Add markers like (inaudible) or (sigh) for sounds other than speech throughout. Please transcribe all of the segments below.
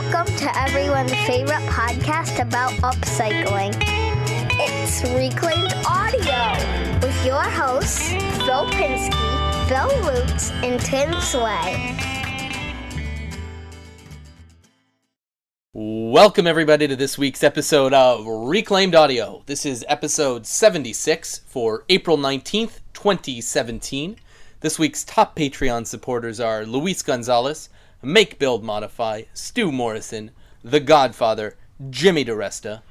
Welcome to everyone's favorite podcast about upcycling. It's Reclaimed Audio with your hosts, Phil Pinsky, Bill Lutz, and Tim Sway. Welcome, everybody, to this week's episode of Reclaimed Audio. This is episode 76 for April 19th, 2017. This week's top Patreon supporters are Luis Gonzalez, Make Build Modify, Stu Morrison, The Godfather, Jimmy DeResta.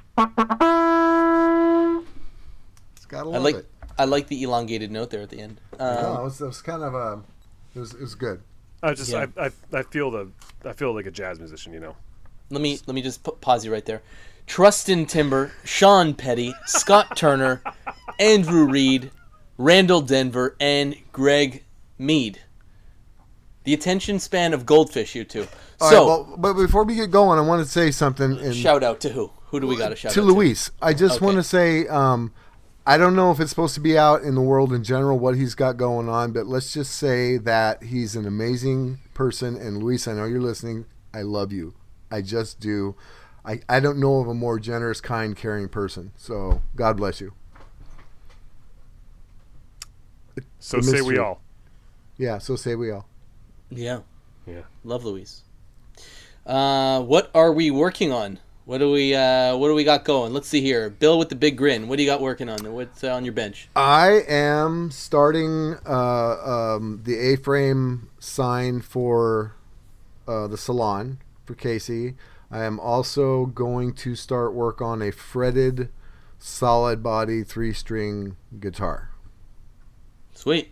It's got to I like it. I like the elongated note there at the end. Um, no, it was, it was kind of a. It was, it was good. I just Yeah. I, I I feel the I feel like a jazz musician, you know. let me let me just pa- pause you right there. Trustin Timber, Sean Petty, Scott (laughs) Turner, Andrew Reed, Randall Denver, and Greg Mead. The attention span of goldfish, you two. All so, right, well, but before we get going, I want to say something. And shout out to who? Who do we got to shout to out Luis. I just Okay. want to say, um, I don't know if it's supposed to be out in the world in general what he's got going on, but let's just say that he's an amazing person. And Luis, I know you're listening. I love you. I just do. I, I don't know of a more generous, kind, caring person. So God bless you. So say we all. Yeah. So say we all. To? Yeah, Yeah. love Luis. Uh, what are we working on? What do we uh, What do we got going? Let's see here. Bill with the big grin. What do you got working on? What's uh, on your bench? I am starting uh, um, the A-frame sign for uh, the salon for Casey. I am also going to start work on a fretted, solid body three-string guitar. Sweet.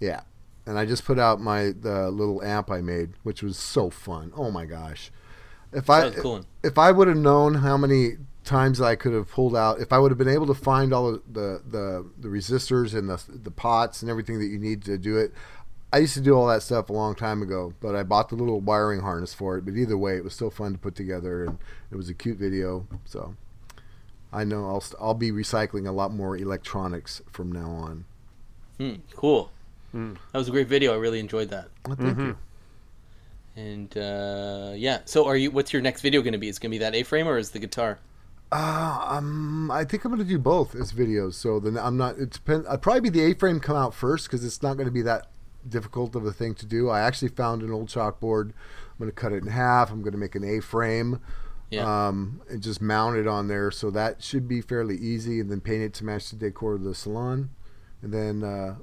Yeah, and I just put out my the little amp I made, which was so fun. Oh my gosh! If I cool. if I would have known how many times I could have pulled out, if I would have been able to find all the the, the resistors and the the pots and everything that you need to do it, I used to do all that stuff a long time ago. But I bought the little wiring harness for it. But either way, it was still fun to put together, and it was a cute video. So I know I'll I'll be recycling a lot more electronics from now on. Hmm, cool. Hmm. That was a great video. I really enjoyed that. Well, thank Mm-hmm. you. And uh, yeah, so are you? What's your next video going to be? Is it going to be that A-frame or is the guitar? Uh, um, I think I'm going to do both as videos. So then I'm not. It depends. I'd probably be the A-frame come out first because it's not going to be that difficult of a thing to do. I actually found an old chalkboard. I'm going to cut it in half. I'm going to make an A-frame. Yeah. Um, and just mount it on there. So that should be fairly easy. And then paint it to match the decor of the salon. And then uh,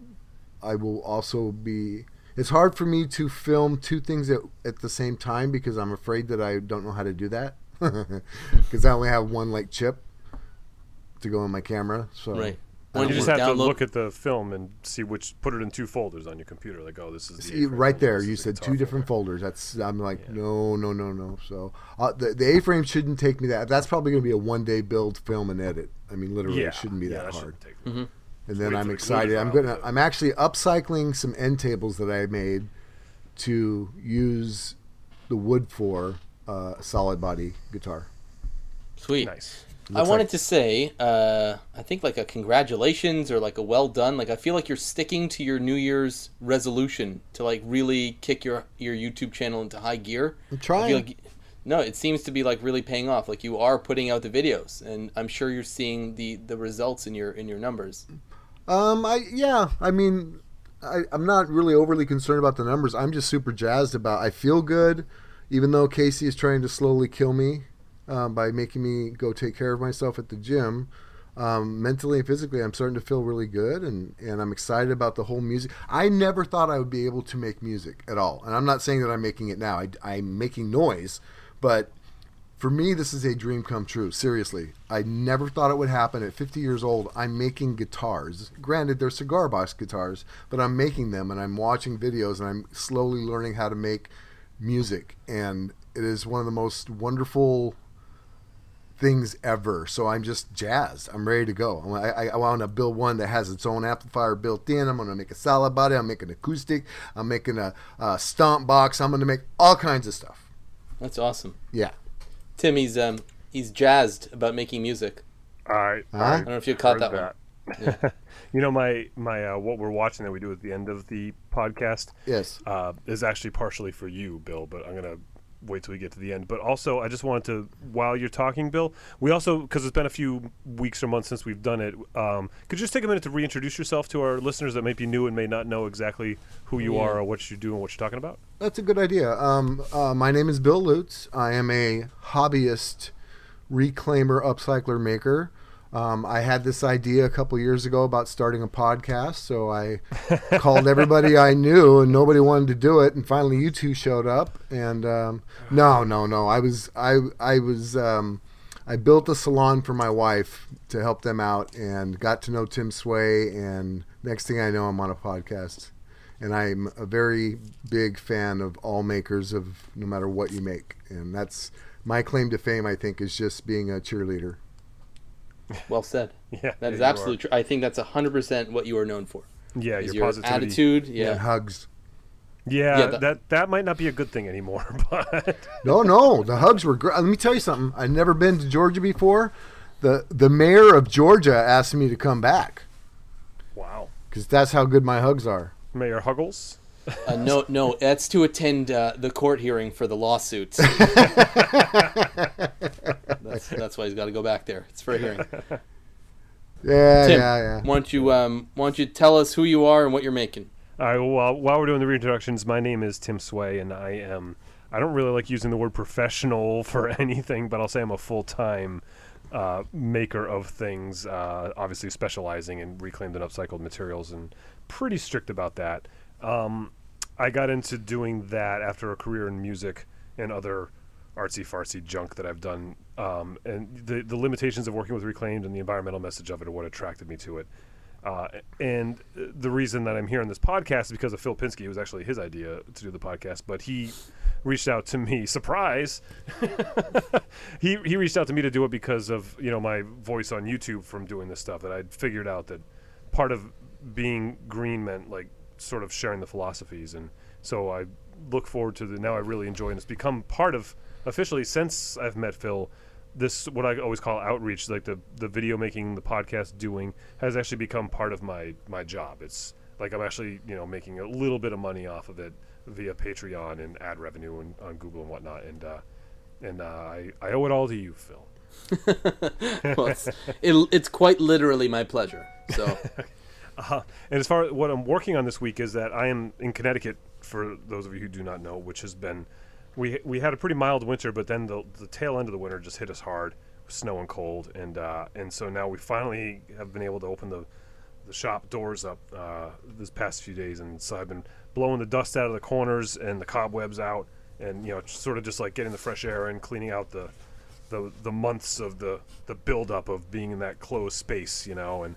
I will also be. It's hard for me to film two things at, at the same time because I'm afraid that I don't know how to do that. (laughs) Because I only have one like chip to go in my camera. So Right. I When You just want- have to look at the film and see which put it in two folders on your computer. Like, oh, this is the See, right there, you said two different folder. folders. That's I'm like, Yeah. no, no, no, no. So uh, the the A-frame shouldn't take me that. That's probably going to be a one day build, film, and edit. I mean, literally, Yeah, it shouldn't be yeah, that hard. take- Mm-hmm. And then wait I'm excited. I'm gonna. to- I'm actually upcycling some end tables that I made to use the wood for uh, solid body guitar. Sweet. Nice. I wanted like- to say, uh, I think like a congratulations or like a well done. Like I feel like you're sticking to your New Year's resolution to like really kick your your YouTube channel into high gear. I'm I trying. feel like, no, it seems to be like really paying off. Like you are putting out the videos, and I'm sure you're seeing the the results in your in your numbers. Um, I yeah, I mean, I, I'm not really overly concerned about the numbers. I'm just super jazzed about. I feel good, even though Casey is trying to slowly kill me um, by making me go take care of myself at the gym. Um, mentally and physically, I'm starting to feel really good, and and I'm excited about the whole music. I never thought I would be able to make music at all, and I'm not saying that I'm making it now. I, I'm making noise, but for me, this is a dream come true. Seriously, I never thought it would happen. At 50 years old, I'm making guitars. Granted, they're cigar box guitars, but I'm making them, and I'm watching videos, and I'm slowly learning how to make music. And it is one of the most wonderful things ever. So I'm just jazzed. I'm ready to go. I, I, I want to build one that has its own amplifier built in. I'm going to make a solid body. I'm making acoustic. I'm making a, a stomp box. I'm going to make all kinds of stuff. That's awesome. Yeah. Tim, he's um he's jazzed about making music. I, Huh? I I don't know if you caught heard that that. (laughs) you know, my my uh, what we're watching that we do at the end of the podcast Yes. uh, is actually partially for you, Bill. But I'm gonna wait till we get to the end. But also, I just wanted to, while you're talking, Bill, we also because it's been a few weeks or months since we've done it. Um, could you just take a minute to reintroduce yourself to our listeners that might be new and may not know exactly who you Yeah. are or what you do and what you're talking about? That's a good idea. Um, uh, my name is Bill Lutz. I am a hobbyist reclaimer, upcycler maker. Um, I had this idea a couple years ago about starting a podcast, so I (laughs) called everybody I knew, and nobody wanted to do it. And finally, you two showed up. And um, no, no, no. I was, I, I was, um, I built a salon for my wife to help them out, and got to know Tim Sway. And next thing I know, I'm on a podcast and I'm a very big fan of all makers of no matter what you make, and that's my claim to fame. I think is just being a cheerleader. Well said. (laughs) Yeah, That is you are. absolutely true. I think that's hundred percent what you are known for. Yeah, is your, your positivity. attitude. and Yeah. hugs. Yeah, Yeah, the- that that might not be a good thing anymore, (laughs) but No, no, the hugs were great. Let me tell you something. I'd never been to Georgia before. the The mayor of Georgia asked me to come back wow. because that's how good my hugs are. Mayor Huggles. Uh, no, no, that's to attend uh, the court hearing for the lawsuits. (laughs) that's, (laughs) that's why he's got to go back there. It's for a hearing. (laughs) Yeah, Tim, yeah, yeah. why don't you um, why don't you tell us who you are and what you're making? All right. Well, while we're doing the reintroductions, my name is Tim Sway, and I am. I don't really like using the word professional (laughs) for anything, but I'll say I'm a full time uh, maker of things. Uh, obviously, specializing in reclaimed and upcycled materials, and pretty strict about that. Um, I got into doing that after a career in music and other artsy fartsy junk that I've done. Um, and the the limitations of working with reclaimed and the environmental message of it are what attracted me to it. Uh, and the reason that I'm here on this podcast is because of Phil Pinsky. It was actually his idea to do the podcast, but he reached out to me. (laughs) Surprise! (laughs) he he reached out to me to do it because of you know my voice on YouTube from doing this stuff. That I'd figured out that part of being green meant like sort of sharing the philosophies, and so I look forward to the now I really enjoy, and it's become part of officially since I've met Phil this what I always call outreach, like the the video making, the podcast doing, has actually become part of my my job. It's like I'm actually you know making a little bit of money off of it via Patreon and ad revenue and on Google and whatnot, and uh, and uh, I I owe it all to you, Phil. (laughs) Well, it's, it, it's quite literally my pleasure. So (laughs) Uh, and as far as what I'm working on this week is that I am in Connecticut. For those of you who do not know, which has been, we we had a pretty mild winter, but then the the tail end of the winter just hit us hard, snow and cold, and uh, and so now we finally have been able to open the the shop doors up uh, this past few days, and so I've been blowing the dust out of the corners and the cobwebs out, and you know sort of just like getting the fresh air and cleaning out the the the months of the the buildup of being in that closed space, you know, and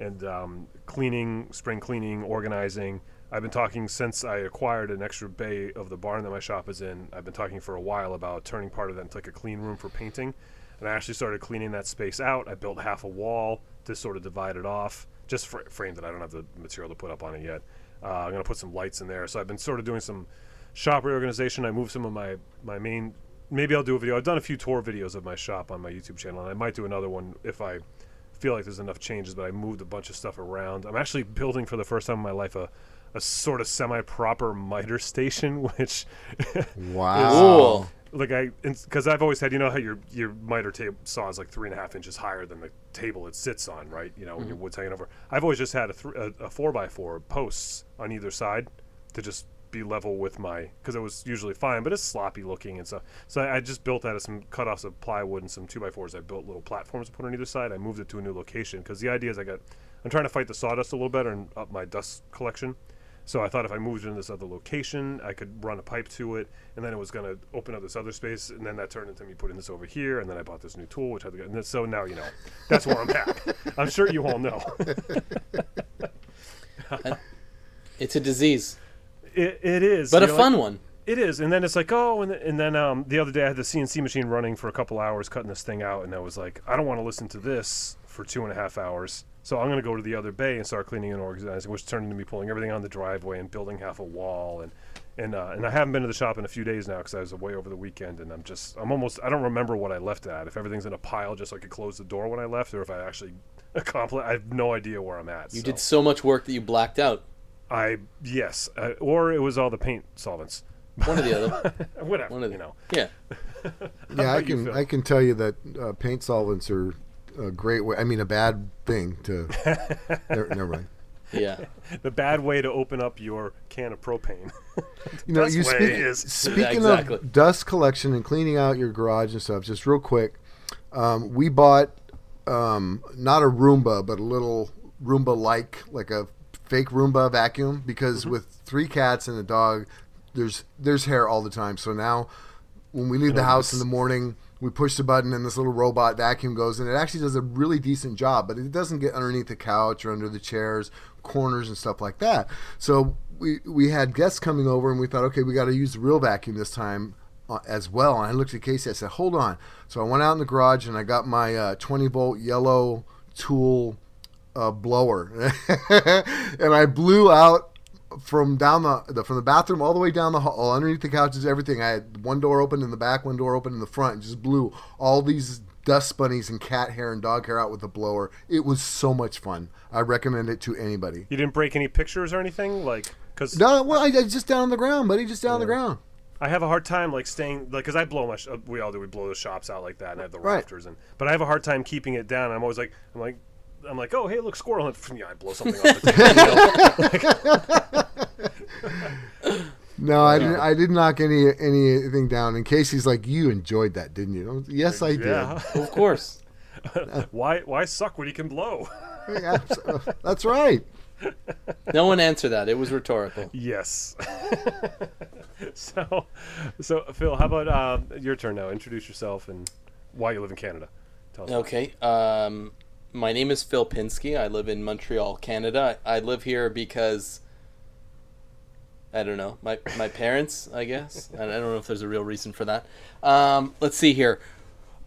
and um, cleaning, spring cleaning, organizing. I've been talking since I acquired an extra bay of the barn that my shop is in. I've been talking for a while about turning part of that into like a clean room for painting, and I actually started cleaning that space out. I built half a wall to sort of divide it off, just fr- framed it. I don't have the material to put up on it yet. Uh, I'm gonna put some lights in there. So I've been sort of doing some shop reorganization. I moved some of my my main. Maybe I'll do a video. I've done a few tour videos of my shop on my YouTube channel, and I might do another one if I feel like there's enough changes. But I moved a bunch of stuff around. I'm actually building for the first time in my life a a sort of semi-proper miter station, (laughs) which Wow. Cool. like I because I've always had you know how your your miter table saw is like three and a half inches higher than the table it sits on, right? You know when your wood's hanging over. I've always just had a, th- a, a four by four posts on either side to just be level with my because it was usually fine, but it's sloppy looking and stuff. So I, I just built out of some cutoffs of plywood and some two by fours. I built little platforms to put on either side. I moved it to a new location because the idea is I got I'm trying to fight the sawdust a little better and up my dust collection. So I thought if I moved it in this other location, I could run a pipe to it, and then it was going to open up this other space, and then that turned into me putting this over here, and then I bought this new tool, which I had to get. And then, so now you know, that's where I'm at. I'm sure you all know. (laughs) it's a disease, It, it is, but a You're fun like- one. It is, and then it's like, oh, and, and then um, the other day I had the CNC machine running for a couple hours, cutting this thing out, and I was like, I don't want to listen to this for two and a half hours, so I'm going to go to the other bay and start cleaning and organizing, which turned into me pulling everything on the driveway and building half a wall, and and uh, and I haven't been to the shop in a few days now because I was away over the weekend, and I'm just, I'm almost, I don't remember what I left at. If everything's in a pile, just so I could close the door when I left, or if I actually (laughs) accomplished, I have no idea where I'm at. You so. did so much work that you blacked out. I yes, uh, or it was all the paint solvents. One or the other. (laughs) Whatever. One of the, you know. Yeah. Yeah, (laughs) I about you, can Phil? I can tell you that uh, paint solvents are a great way. I mean, a bad thing to. (laughs) never, never mind. Yeah. (laughs) The bad way to open up your can of propane. (laughs) You know, you speak, is- speaking Exactly. of dust collection and cleaning out your garage and stuff. Just real quick, um, we bought um, not a Roomba, but a little Roomba like, like a fake Roomba vacuum, because Mm-hmm. with three cats and a dog, there's there's hair all the time. So now, when we leave the know, house in the morning. We push the button and this little robot vacuum goes, and it actually does a really decent job, but it doesn't get underneath the couch or under the chairs, corners, and stuff like that. So we we had guests coming over, and we thought, okay, we got to use the real vacuum this time uh, as well. And I looked at Casey, I said, hold on. So I went out in the garage and I got my uh, 20 volt yellow tool uh, blower, (laughs) and I blew out from down the, the from the bathroom all the way down the hall, underneath the couches, everything. I had one door open in the back, one door open in the front, and just blew all these dust bunnies and cat hair and dog hair out with the blower. It was so much fun. I recommend it to anybody. You didn't break any pictures or anything, like because No, well, I, I just down on the ground, buddy, just down on the ground. I have a hard time like staying like because I blow my sh- we all do we blow the shops out like that and I have the Right. rafters and but I have a hard time keeping it down. I'm always like I'm like I'm like oh hey look squirrel and (laughs) yeah I blow something off the table. (laughs) No, I didn't. I did knock any anything down. And Casey's like, "You enjoyed that, didn't you?" Yes, I did. yeah. (laughs) Of course. why why suck when you can blow? Yeah, that's right. No one answered that. It was rhetorical. yes. so so Phil, how about uh, your turn now? Introduce yourself and why you live in Canada. Tell us. Okay. Um, my name is Phil Pinsky. I live in Montreal, Canada. I I live here because I don't know my my parents. I guess (laughs) I I don't know if there's a real reason for that. Um, let's see here.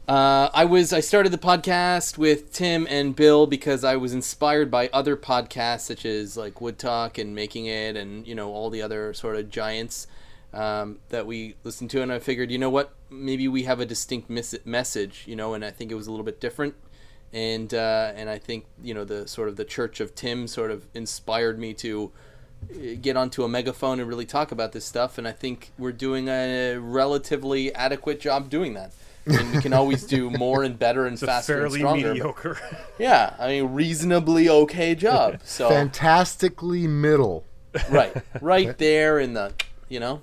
Uh, I was I started the podcast with Tim and Bill because I was inspired by other podcasts such as like Wood Talk and Making It and you know all the other sort of giants um, that we listened to, and I figured you know what maybe we have a distinct mis- message, you know, and I think it was a little bit different, and uh, and I think you know the sort of the Church of Tim sort of inspired me to uh, get onto a megaphone and really talk about this stuff, and I think we're doing a relatively adequate job doing that. and we can always do more and better and It's a faster and fairly stronger. mediocre. Yeah, I mean reasonably okay job. (laughs) So Fantastically middle. right, right (laughs) there in the, you know,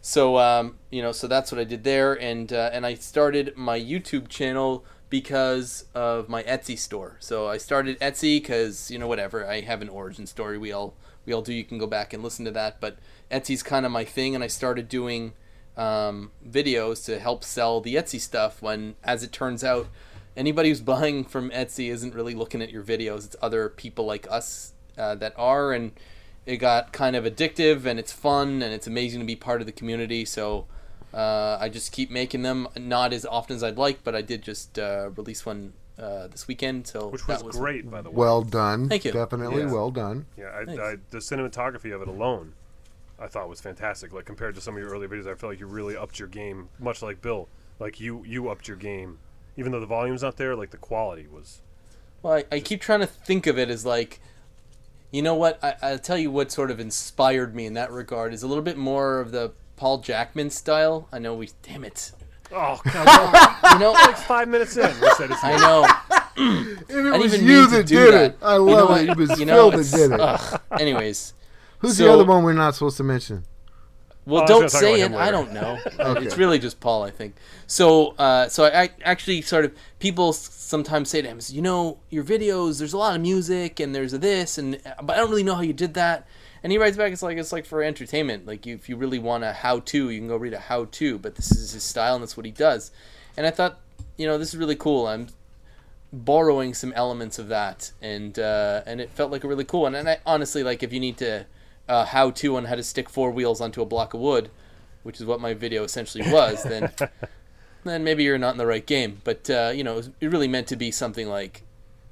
so um, you know, so that's what I did there, and uh, and I started my YouTube channel because of my Etsy store. So I started Etsy because you know whatever I have an origin story. We all we all do. You can go back and listen to that, but Etsy's kind of my thing, and I started doing um, videos to help sell the Etsy stuff. When, as it turns out, anybody who's (laughs) buying from Etsy isn't really looking at your videos. It's other people like us uh, that are, and it got kind of addictive, and it's fun, and it's amazing to be part of the community. So uh, I just keep making them, not as often as I'd like, but I did just uh, release one uh, this weekend. So Which that was great, by the way. Well done. Thank you. Definitely Yeah. well done. Yeah, I, I, the cinematography of it alone, I thought was fantastic. Like compared to some of your earlier videos, I feel like you really upped your game. Much like Bill, like you you upped your game, even though the volume's not there. Like the quality was. Well, I, I keep trying to think of it as like, you know what? I, I'll tell you what sort of inspired me in that regard is a little bit more of the Paul Jackman style. I know we, damn it, Oh, God, (laughs) you know, like five minutes in, we said it's I know. And it I was you that did that. it. I love You know love it. It was You know, Phil that did it. ugh. Anyways, Who's so- the other one we're not supposed to mention? Well, Oh, don't say it. I don't know. (laughs) Okay. It's really just Paul, I think. So, uh, so I, I actually sort of people sometimes say to him, "You know, your videos. There's a lot of music and there's a this, and but I don't really know how you did that." And he writes back, "It's like it's like for entertainment. Like if you really want a how-to, you can go read a how-to. But this is his style, and that's what he does." And I thought, you know, this is really cool. I'm borrowing some elements of that, and uh, and it felt like a really cool one. And I honestly like if you need to uh, how to on how to stick four wheels onto a block of wood, which is what my video essentially was, then (laughs) then maybe you're not in the right game. But uh, you know, it, was, it really meant to be something like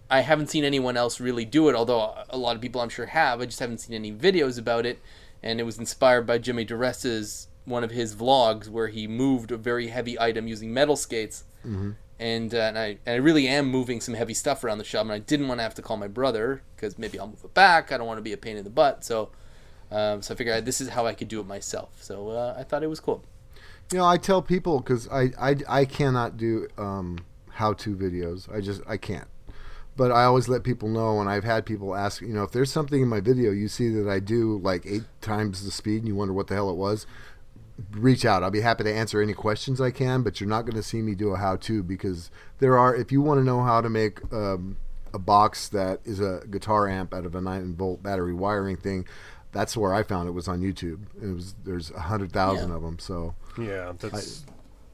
I haven't seen anyone else really do it, although a lot of people I'm sure have. I just haven't seen any videos about it, and it was inspired by Jimmy DeResta's one of his vlogs where he moved a very heavy item using metal skates and, uh, and I and I really am moving some heavy stuff around the shop, and I didn't want to have to call my brother because maybe I'll move it back. I don't want to be a pain in the butt, so Um, so I figured this is how I could do it myself. So uh, I thought it was cool. You know, I tell people because I, I I cannot do um, how-to videos. I just I can't. But I always let people know, and I've had people ask, you know, if there's something in my video you see that I do like eight times the speed, and you wonder what the hell it was, reach out. I'll be happy to answer any questions I can. But you're not going to see me do a how-to because there are. If you want to know how to make um, a box that is a guitar amp out of a nine volt battery wiring thing, that's where I found it was on YouTube. It was there's a hundred thousand Yeah. of them. So Yeah, that's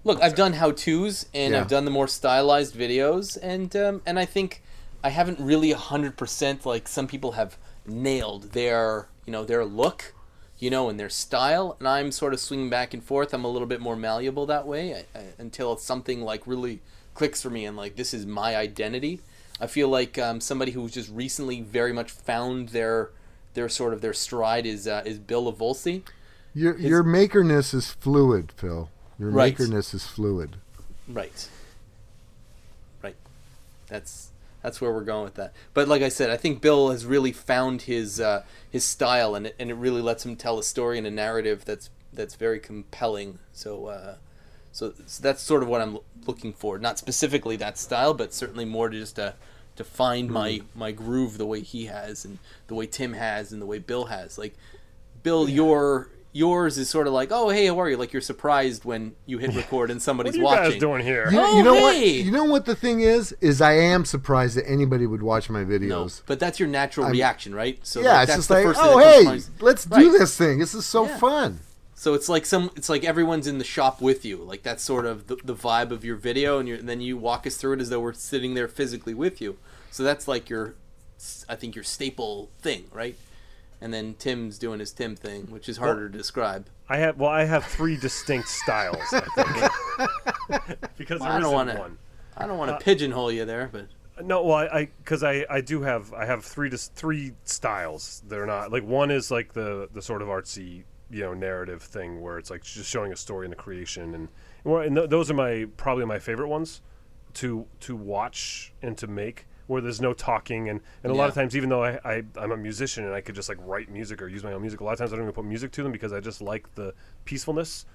Look, I've done how tos and Yeah. I've done the more stylized videos, and um, and I think I haven't really hundred percent like some people have nailed their you know their look, you know, and their style, and I'm sort of swinging back and forth. I'm a little bit more malleable that way I, I, until something like really clicks for me and like this is my identity. I feel like um, somebody who's just recently very much found their their sort of their stride is uh, is Bill Lavolsi. your your makerness is fluid, Phil. Your Right. makerness is fluid. Right. Right. That's that's where we're going with that. But like I said, I think Bill has really found his uh, his style, and it, and it really lets him tell a story and a narrative that's that's very compelling. So. Uh, so, so that's sort of what I'm looking for. Not specifically that style, but certainly more to just to, to find my, my groove the way he has, and the way Tim has, and the way Bill has. Like, Bill, your yours is sort of like, oh hey, how are you? Like you're surprised when you hit record and what somebody's are you watching. guys doing here? You, Oh, you know what? hey! You know what the thing is? Is I am surprised that anybody would watch my No, videos. but that's your natural reaction, right? So yeah, like, it's just the like, first thing oh hey, let's Right. do this thing. This is so Yeah. fun. So it's like some, it's like everyone's in the shop with you. Like that's sort of the, the vibe of your video, and, you're, and then you walk us through it as though we're sitting there physically with you. So that's like your, I think your staple thing, right? And then Tim's doing his Tim thing, which is harder to describe. I have well, I have three distinct styles. I think. (laughs) because Well, I don't wanna- one. I don't want to uh, pigeonhole you there, but No, well, I because I, I do have I have three dis- three styles. They're not like one is like the the sort of artsy you know narrative thing where it's like just showing a story in the creation and well, and th- those are my probably my favorite ones to to watch and to make where there's no talking. And, and a lot of times even though I, I I'm a musician and I could just like write music or use my own music a lot of times I don't even put music to them because I just like the peacefulness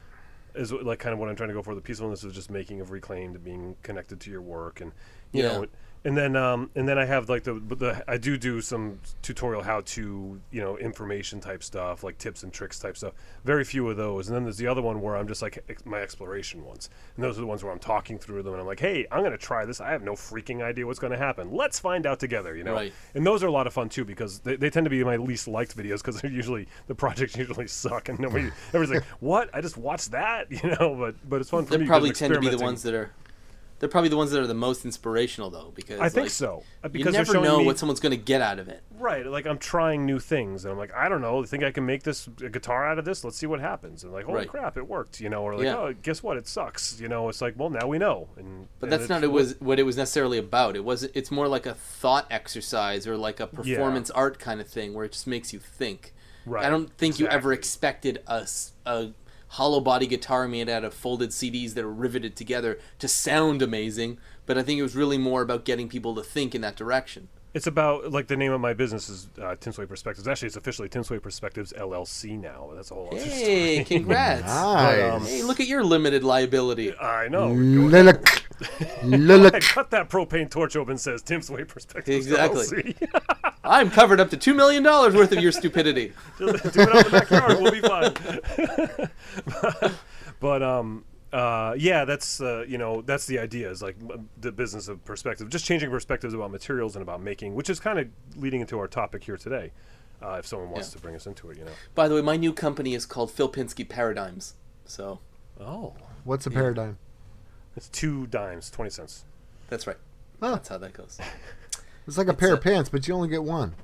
is like kind of what I'm trying to go for. The peacefulness of just making of reclaimed being connected to your work and you Yeah. know and then um and then I have like the the I do do some tutorial how to you know information type stuff like tips and tricks type stuff. Very few of those. And then there's the other one where I'm just like ex- my exploration ones. And those are the ones where I'm talking through them and I'm like hey I'm gonna try this. I have no freaking idea what's gonna happen. Let's find out together you know? Right. and those are a lot of fun too because they, they tend to be my least liked videos because (laughs) they're usually the projects usually suck and nobody (laughs) everybody's like what? I just watched that? (laughs) You know? But but it's fun for they me probably tend to be the ones that are. They're probably the ones that are the most inspirational, though, because I think like, so uh, You never know me- what someone's going to get out of it. Right, like I'm trying new things, and I'm like, I don't know, I think I can make this a guitar out of this. Let's see what happens. And like, holy Right. crap, it worked, you know. Or like, Yeah. oh, guess what, it sucks, you know. It's like, well, now we know. And But and that's not it was what it was necessarily about. It was it's more like a thought exercise or like a performance art kind of thing where it just makes you think. Right, I don't think you ever exactly. expected a, a hollow body guitar made out of folded CDs that are riveted together to sound amazing, but I think it was really more about getting people to think in that direction. It's about like the name of my business is uh, Timsway Perspectives. Actually, it's officially Timsway Perspectives LLC now. That's a whole other Hey, story. (laughs) congrats. Nice. Hey, look at your limited liability. I know. Lilik. I Lilik. cut that propane torch open. Says Timsway Perspectives Exactly. LLC. (laughs) I'm covered up to $2 million worth of your stupidity. (laughs) Just do it out in the backyard. We'll be fine. (laughs) but um, uh, yeah, that's uh, you know that's the idea is like the business of perspective, just changing perspectives about materials and about making, which is kind of leading into our topic here today. Uh, if someone wants Yeah. to bring us into it, you know. By the way, my new company is called Phil Pinsky Paradigms. So Oh, What's a paradigm? it's two dimes, twenty cents. that's right. Huh. That's how that goes. (laughs) It's like a pair of pants, but you only get one.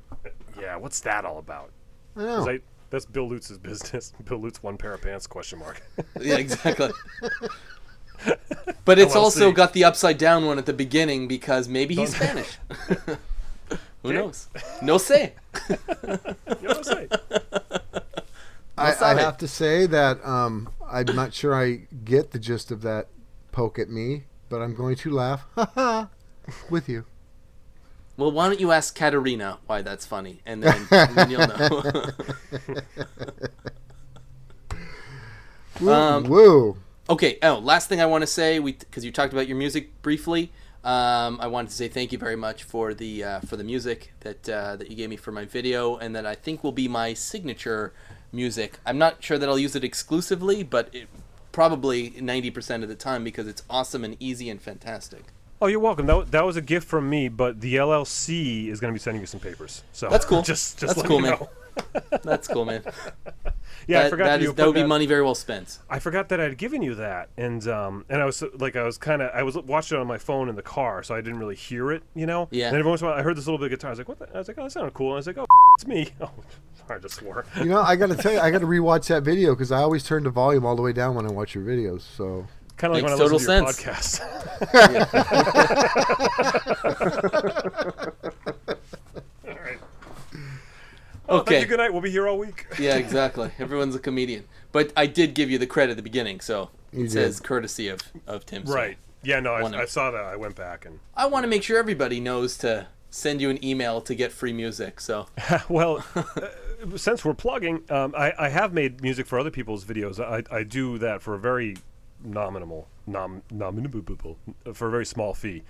Yeah, what's that all about? I 'Cause know. I, that's Bill Lutz's business. (laughs) Bill Lutz one pair of pants? Question mark. (laughs) Yeah, exactly. (laughs) But it's also got the upside down one at the beginning because maybe he's Spanish. Who Okay. knows? No say. no say. I'm? I, I have to say that um, I'm not sure I get the gist of that poke at me, but I'm going to laugh ha ha, with you. Well, why don't you ask Katerina why that's funny, and then, and then you'll know. (laughs) Woo, Um, woo. okay. Oh, last thing I want to say, we because you talked about your music briefly. Um, I wanted to say thank you very much for the uh, for the music that uh, that you gave me for my video, and that I think will be my signature music. I'm not sure that I'll use it exclusively, but it, probably 90% of the time because it's awesome and easy and fantastic. Oh, you're welcome. That, that was a gift from me, but the LLC is going to be sending you some papers. So That's cool. (laughs) just, just That's cool, man. (laughs) That's cool, man. (laughs) Yeah, I forgot that, you that would be money very well spent. I forgot that I'd given you that, and um, and I was like, I was kind of, I was watching it on my phone in the car, so I didn't really hear it, you know. Yeah. And every once in a while, I heard this little bit of guitar. I was like, what? The? I was like, oh, that sounded cool. And I was like, oh, it's me. Oh, I just swore. You know, I got to tell you, I got to rewatch that video because I always turn the volume all the way down when I watch your videos. So Kind of like when I Makes listen total to your sense. podcast. all right. (laughs) (laughs) Oh, Okay. You. Good night. We'll be here all week. Yeah, exactly. Everyone's a comedian. But I did give you the credit at the beginning, so You it says courtesy of, of Tim. so Right. Yeah. No, I, I saw that. I went back and. I want to make sure everybody knows to send you an email to get free music. So (laughs) well, uh, since we're plugging, um, I, I have made music for other people's videos. I, I do that for a very nominal, nom, nominable, for a very small fee.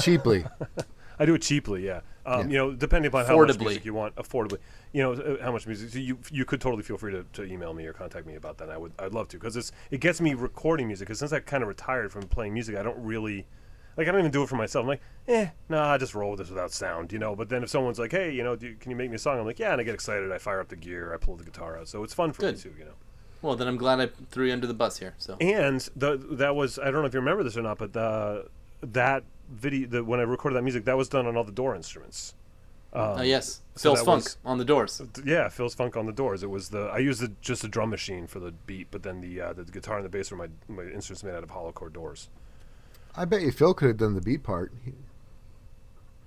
cheaply, (laughs) I do it cheaply, yeah. Um, Yeah. You know, depending upon how much music you want, affordably. You know, uh, how much music. So you you could totally feel free to, to email me or contact me about that. I would I'd love to because it's it gets me recording music. Because since I kind of retired from playing music, I don't really like I don't even do it for myself. I'm like, eh, nah, I just roll with this without sound, you know. But then if someone's like, hey, you know, do can you make me a song? I'm like, yeah, and I get excited. I fire up the gear. I pull the guitar out. So it's fun for Good. me too, you know. Well, then I'm glad I threw you under the bus here. So And the that was I don't know if you remember this or not, but the that video the, when I recorded that music, that was done on all the door instruments. Um, uh, yes, so Phil's Funk was- on the doors. Yeah, Phil's Funk on the Doors. It was the I used the, just a drum machine for the beat, but then the uh, the guitar and the bass were my my instruments made out of hollow core doors. I bet you Phil could have done the beat part.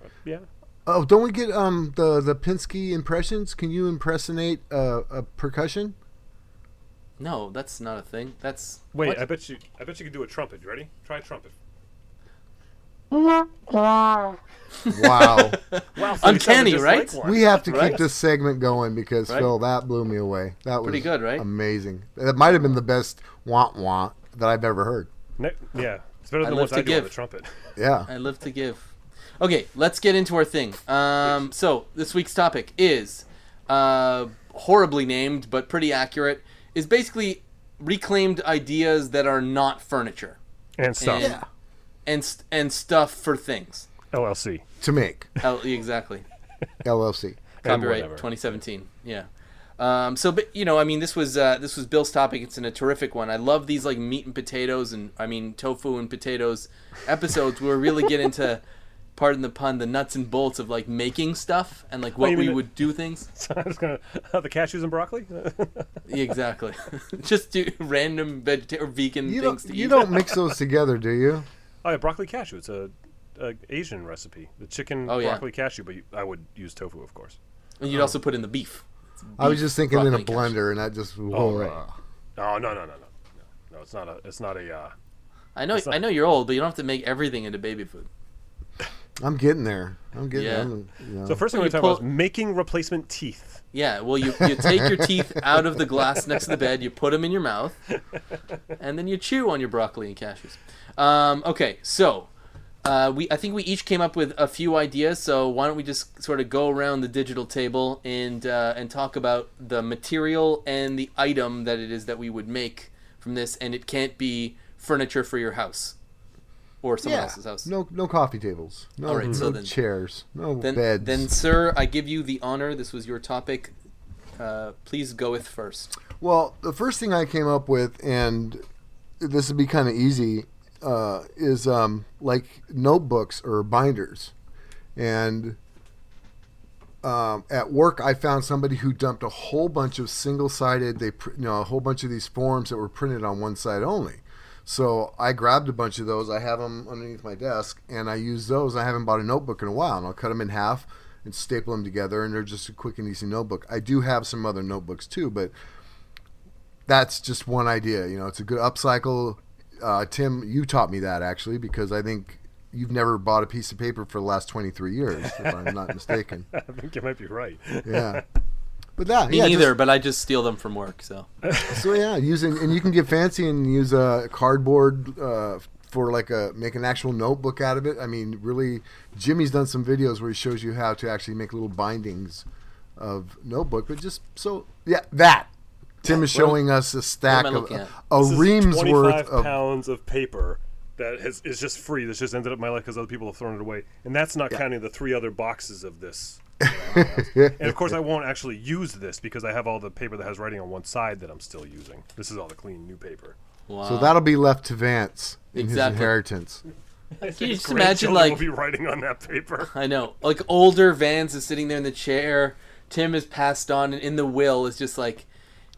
But yeah, Oh, don't we get um the the Pinsky impressions? Can you impersonate uh, a percussion? No, that's not a thing. That's wait, what? I bet you I bet you could do a trumpet. You ready? Try a trumpet. Wow, (laughs) Wow, Uncanny, right? we have to Right? keep this segment going because Right? Phil, that blew me away. That was Pretty good, right? Amazing. That might have been the best want want that I've ever heard. Ne- yeah, it's better I than the ones to I do on the trumpet. (laughs) Yeah. I live to give. Okay, let's get into our thing. Um, so this week's topic is uh, horribly named, but pretty accurate. Is basically reclaimed ideas that are not furniture And stuff. and and and stuff for things. LLC. To make L- exactly. (laughs) LLC. Copyright 2017. Yeah. Um, so, but you know, I mean, this was uh, this was Bill's topic. It's in a terrific one. I love these like meat and potatoes, and I mean tofu and potatoes episodes where we really get into, pardon the pun, the nuts and bolts of like making stuff and like what you we mean the- would do things. (laughs) So I was gonna the cashews and broccoli. Exactly. (laughs) Just do random vegetarian or vegan You things to you eat. You don't mix (laughs) those together, do you? oh yeah, broccoli cashew. It's a, a Asian recipe. The chicken Oh, yeah. broccoli cashew, but you, I would use tofu, of course. And you'd also put in the beef. I was just thinking in a broccoli, cashew. blender, and that just Oh, oh, right. Oh no no no no no no! It's not a it's not a uh, I know, not- I know you're old, but you don't have to make everything into baby food. I'm getting there. I'm getting Yeah. there. I'm, you know. So first thing Well, we're you talking about is making replacement teeth. Yeah, well, you, you take your teeth (laughs) out of the glass next to the bed, you put them in your mouth, and then you chew on your broccoli and cashews. Um, okay, so uh, we I think we each came up with a few ideas. So why don't we just sort of go around the digital table and uh, and talk about the material and the item that it is that we would make from this, and it can't be furniture for your house or someone yeah. else's house. No no coffee tables. No, All right, no so then- chairs. No Then, beds. then, sir, I give you the honor. This was your topic. Uh, please go with first. Well, the first thing I came up with, and this would be kind of easy, uh, is um, like notebooks or binders. And um, at work, I found somebody who dumped a whole bunch of single-sided, they you know, a whole bunch of these forms that were printed on one side only. So I grabbed a bunch of those. I have them underneath my desk, and I use those. I haven't bought a notebook in a while, and I'll cut them in half and staple them together, and they're just a quick and easy notebook. I do have some other notebooks too, but that's just one idea. You know, it's a good upcycle. Uh, Tim, you taught me that actually because I think you've never bought a piece of paper for the last 23 years, if I'm not (laughs) mistaken. I think you might be right. Yeah. (laughs) But that, Me yeah, neither, just- but I just steal them from work. So (laughs) so yeah, using and you can get fancy and use a cardboard uh, for like a make an actual notebook out of it. I mean, really, Jimmy's done some videos where he shows you how to actually make little bindings of notebook. But just so yeah, that Tim is showing us a stack of looking at? a ream's worth of pounds of paper that has, is just free. That's just ended up my life because other people have thrown it away, and that's not counting the three other boxes of this. (laughs) and of course, I won't actually use this because I have all the paper that has writing on one side that I'm still using. This is all the clean new paper. wow. So that'll be left to Vance in Exactly. his inheritance. (laughs) Can you just imagine grandchildren like will be writing on that paper. (laughs) I know, like older Vance is sitting there in the chair. Tim has passed on, and in the will is just like,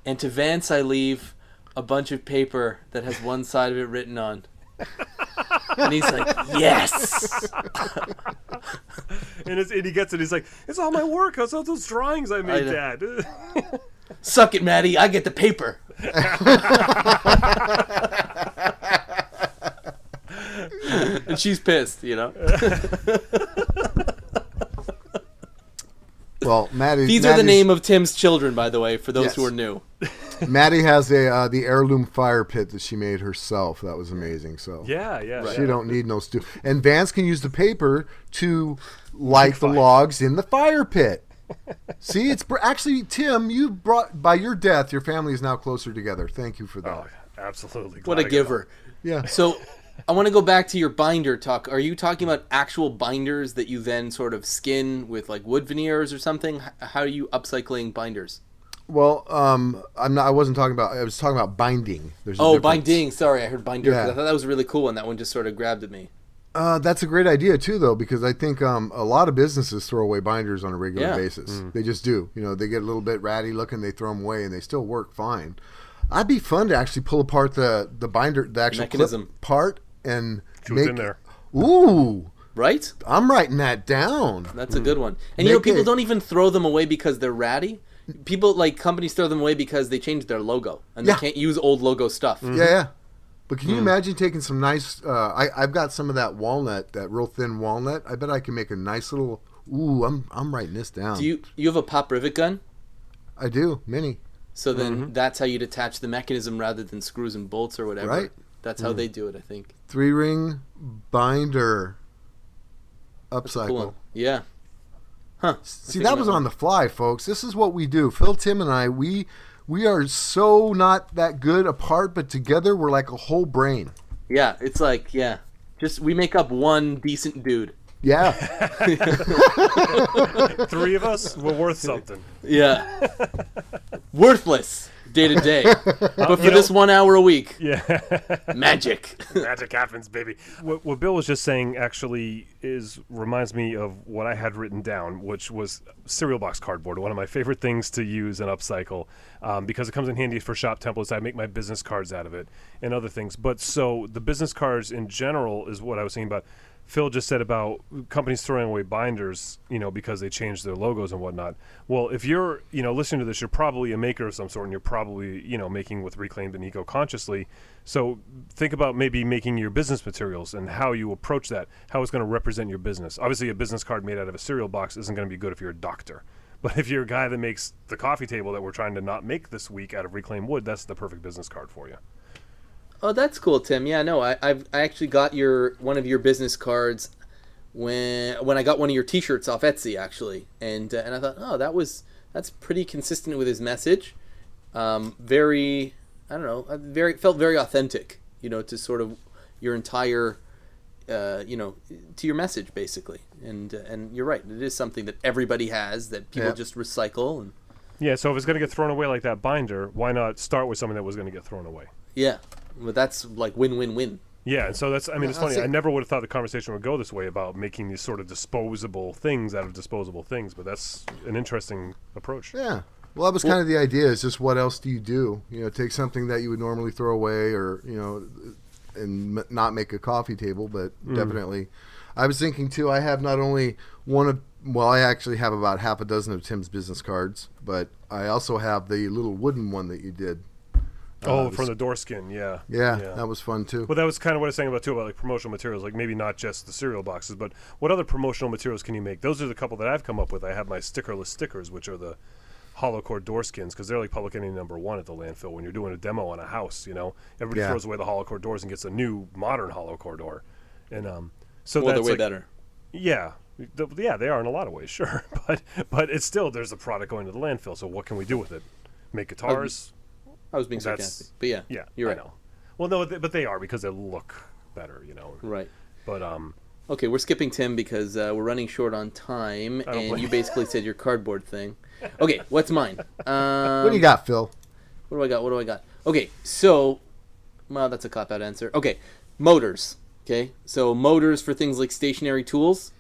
and to Vance I leave a bunch of paper that has one side of it written on. And he's like, yes. (laughs) And, it's, and he gets it. He's like, "It's all my work. It's all those drawings I made, know. Dad." (laughs) Suck it, Maddie. I get the paper. (laughs) and she's pissed, you know. Well, Maddie. These are the name of Tim's children, by the way, for those who are new. (laughs) Maddie has a uh, the heirloom fire pit that she made herself. That was amazing. So yeah, yeah. She yeah. don't need no stew. And Vance can use the paper to light the logs in the (laughs) fire pit. See, it's br- actually Tim. You brought by your death, your family is now closer together. Thank you for that. Oh, absolutely. What Glad a I got giver. Yeah. So I want to go back to your binder talk. Are you talking about actual binders that you then sort of skin with like wood veneers or something? How are you upcycling binders? Well, um, I'm not. I wasn't talking about. I was talking about binding. There's a Oh, binding. Sorry, I heard binder. Yeah. I thought that was a really cool one. That one just sort of grabbed at me. Uh, that's a great idea too, though, because I think um, a lot of businesses throw away binders on a regular Yeah. basis. They just do. You know, they get a little bit ratty looking, they throw them away, and they still work fine. I'd be fun to actually pull apart the the binder, the actual clip Mechanism. part, and See make in there. Ooh, Right? I'm writing that down. That's a good one. And you know, people it- don't even throw them away because they're ratty. People like companies throw them away because they changed their logo and Yeah. they can't use old logo stuff. Yeah, yeah. But can you imagine taking some nice? Uh, I I've got some of that walnut, that real thin walnut. I bet I can make a nice little. Ooh, I'm I'm writing this down. Do you you have a pop rivet gun? I do many. So then Mm-hmm. that's how you'd attach the mechanism rather than screws and bolts or whatever. Right. That's how they do it, I think. Three ring binder upcycle. Cool. Yeah. Huh. See, that was on the fly, folks. This is what we do. Phil, Tim, and I, we we are so not that good apart, but together we're like a whole brain. Yeah, it's like yeah, just we make up one decent dude. Yeah, (laughs) Three of us, we're worth something. Yeah. (laughs) Worthless day to day, (laughs) but for this one hour a week, Yeah. (laughs) magic. (laughs) Magic happens, baby. What, what Bill was just saying actually is reminds me of what I had written down, which was cereal box cardboard, one of my favorite things to use and upcycle um, because it comes in handy for shop templates. I make my business cards out of it and other things. But so the business cards in general is what I was saying about. Phil just said about companies throwing away binders, you know, because they changed their logos and whatnot. Well, if you're, you know, listening to this, you're probably a maker of some sort, and you're probably, you know, making with reclaimed and eco-consciously. So think about maybe making your business materials and how you approach that, how it's going to represent your business. Obviously, a business card made out of a cereal box isn't going to be good if you're a doctor. But if you're a guy that makes the coffee table that we're trying to not make this week out of reclaimed wood, that's the perfect business card for you. Oh, that's cool, Tim. Yeah, no, I, I've I actually got your one of your business cards when when I got one of your T-shirts off Etsy, actually, and uh, and I thought, oh, that was that's pretty consistent with his message. Um, very, I don't know, uh, very felt very authentic. You know, to sort of your entire, uh, you know, to your message basically. And uh, and you're right, it is something that everybody has that people Yeah. just recycle and Yeah, so if it's going to get thrown away like that binder, why not start with something that was going to get thrown away? yeah, but that's like win win win. Yeah, so that's, I mean, it's funny. that's I never would have thought the conversation would go this way about making these sort of disposable things out of disposable things, but that's an interesting approach. yeah. Well, that was kind of the idea. Is just what else do you do? You know, take something that you would normally throw away, or you know, and m- not make a coffee table, but mm. definitely. I was thinking too. I have not only one of well, I actually have about half a dozen of Tim's business cards, but I also have the little wooden one that you did. Oh, Uh, from the door skin, yeah. yeah, that was fun too. Well, that was kind of what I was saying about too about like promotional materials, like maybe not just the cereal boxes, but what other promotional materials can you make? Those are the couple that I've come up with. I have my stickerless stickers, which are the hollow core door skins, because they're like public enemy number one at the landfill when you're doing a demo on a house. You know, everybody Yeah. throws away the hollow core doors and gets a new modern hollow core door, and um, so well, that's way like, better. yeah. The- yeah, they are in a lot of ways, (laughs) sure, but but it's still there's a product going to the landfill. So what can we do with it? Make guitars? I was being That's- sarcastic, but yeah, Yeah, you're I right. know. Well, no, but they are because they look better, you know. Right. But um, Okay, we're skipping Tim because uh, we're running short on time, and you basically said your cardboard thing. (laughs) Okay, what's mine? Um, what do you got, Phil? What do I got? What do I got? Okay, so, well, that's a cop out answer. Okay, motors. Okay, so motors for things like stationary tools.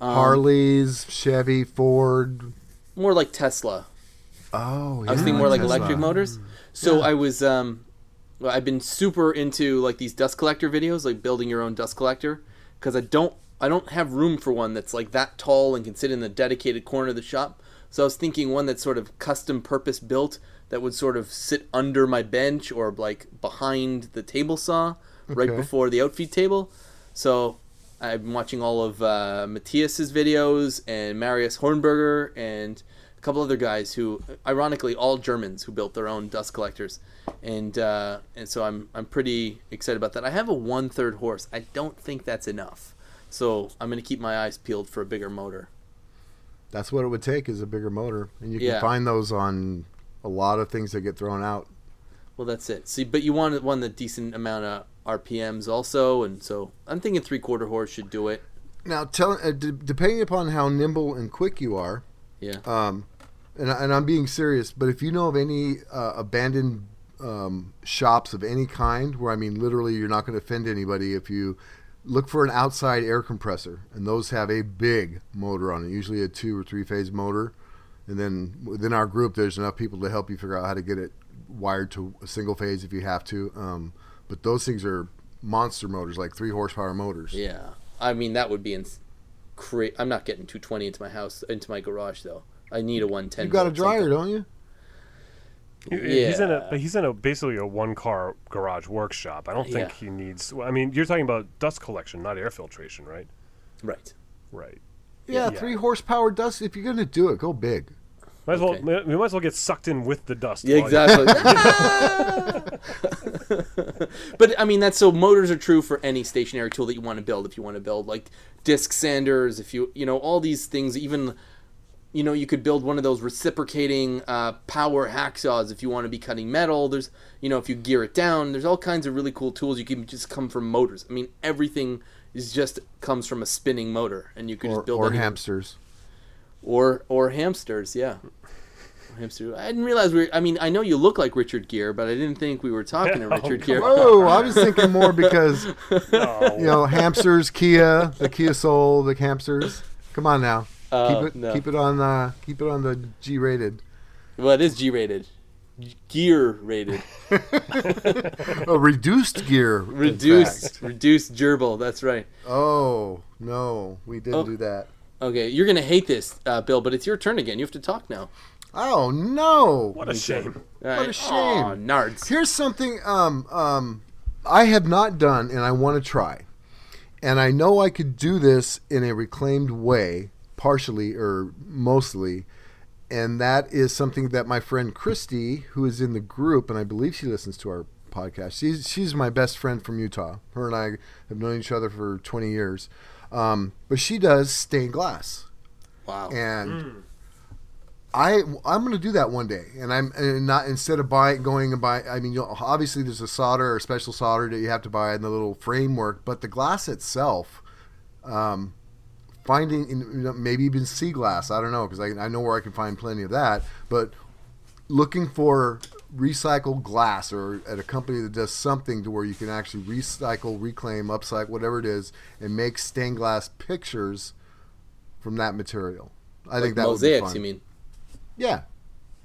Um, Harleys, Chevy, Ford. More like Tesla. Oh, yeah. I was thinking more like Tesla. electric motors. So I was, um, well, I've been super into like these dust collector videos, like building your own dust collector, because I don't, I don't have room for one that's like that tall and can sit in the dedicated corner of the shop. So I was thinking one that's sort of custom purpose built that would sort of sit under my bench or like behind the table saw, right before the outfeed table. So I've been watching all of uh, Matthias's videos and Marius Hornberger and a couple other guys who, ironically, all Germans who built their own dust collectors, and uh, and so I'm I'm pretty excited about that. I have a one third horse. I don't think that's enough, so I'm gonna keep my eyes peeled for a bigger motor. That's what it would take is a bigger motor, and you can Yeah. find those on a lot of things that get thrown out. Well, that's it. See, but you want one the decent amount of RPMs also, and so I'm thinking three quarter horse should do it. Now, tell uh, d- depending upon how nimble and quick you are, Yeah. um, and, and I'm being serious, but if you know of any uh, abandoned um, shops of any kind, where I mean literally you're not going to offend anybody if you look for an outside air compressor, and those have a big motor on it, usually a two or three phase motor, and then within our group there's enough people to help you figure out how to get it wired to a single phase if you have to. Um, but those things are monster motors, like three horsepower motors. Yeah, I mean that would be ins- cra- I'm not getting 220 into my house, into my garage though. I need a 110. You got a dryer, something. don't you? He- He's in a Yeah. he's in a basically a one car garage workshop. I don't think Yeah. he needs. I mean, you're talking about dust collection, not air filtration, right? Right. Right. Yeah, Yeah. three horsepower dust. If you're gonna do it, go big. Might as Okay. well. We might as well get sucked in with the dust. Yeah, exactly. (laughs) (laughs) (laughs) but I mean, that's so motors are true for any stationary tool that you want to build. If you want to build like disc sanders, if you you know all these things, even you know you could build one of those reciprocating uh, power hacksaws if you want to be cutting metal. There's you know if you gear it down, there's all kinds of really cool tools. You can just come from motors. I mean, everything is just comes from a spinning motor, and you could Or, just build or anything. hamsters. Or or hamsters. Yeah. Hamster. I didn't realize we. Were, I mean, I know you look like Richard Gere, but I didn't think we were talking to (laughs) Oh, Richard come Gere. Whoa, I was thinking more because No. (laughs) you know hamsters, Kia, the Kia Soul, the hamsters. Come on now, Uh, keep it, no. keep it on, uh, keep it on the G rated. Well, it is G rated, gear rated, (laughs) Oh, reduced gear. reduced, fact. reduced gerbil. That's right. Oh no, we didn't Oh. do that. Okay, you're gonna hate this, uh, Bill, but it's your turn again. You have to talk now. Oh no! What a shame. All What a shame. Aw, nards. Here's something um, um, I have not done and I want to try. And I know I could do this in a reclaimed way, partially or mostly. And that is something that my friend Christy, who is in the group, and I believe she listens to our podcast. She's she's my best friend from Utah. Her and I have known each other for 20 years. Um, but she does stained glass Wow. and I I'm gonna do that one day, and I'm and not instead of buying going and buy. I mean, you know, obviously there's a solder or special solder that you have to buy in the little framework, but the glass itself, um, finding in, you know, maybe even sea glass. I don't know because I I know where I can find plenty of that, but looking for recycled glass or at a company that does something to where you can actually recycle, reclaim, upcycle, whatever it is, and make stained glass pictures from that material. I think that would be mosaics. fun. You mean? Yeah.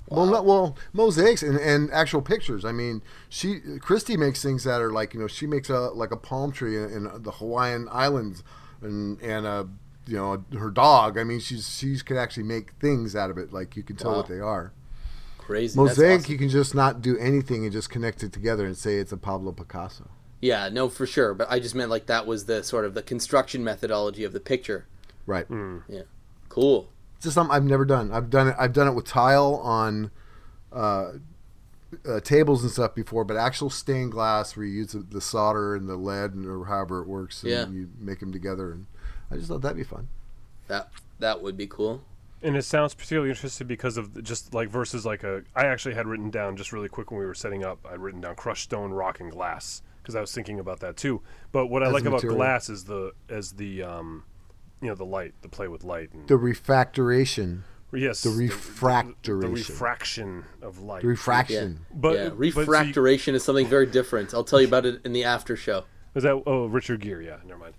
Well, not, well, mosaics and, and actual pictures. I mean, she Christy makes things that are like you know she makes a like a palm tree in, in the Hawaiian Islands and and a you know her dog. I mean, she's she's can actually make things out of it. Like you can tell Wow. what they are. Crazy. That's Mosaic, awesome. you can just not do anything and just connect it together and say it's a Pablo Picasso. Yeah, no, for sure. But I just meant like that was the sort of the construction methodology of the picture. Right. Yeah, cool. It's just something I've never done. I've done it. I've done it with tile on uh, uh, tables and stuff before, but actual stained glass where you use the, the solder and the lead and or however it works, and Yeah. you make them together. And I just thought that'd be fun. That that would be cool. And it sounds particularly interesting because of just like versus like a. I actually had written down just really quick when we were setting up. I'd written down crushed stone, rock, and glass because I was thinking about that too. But what I As like about material. glass is the as the um, you know, the light, the play with light, and The refractoration, yes, the refractoration the, refractoration, refraction of light. the refraction. But yeah, but so you- is something very different. I'll tell you about it in the after show. is that oh Richard Gere? Yeah, never mind.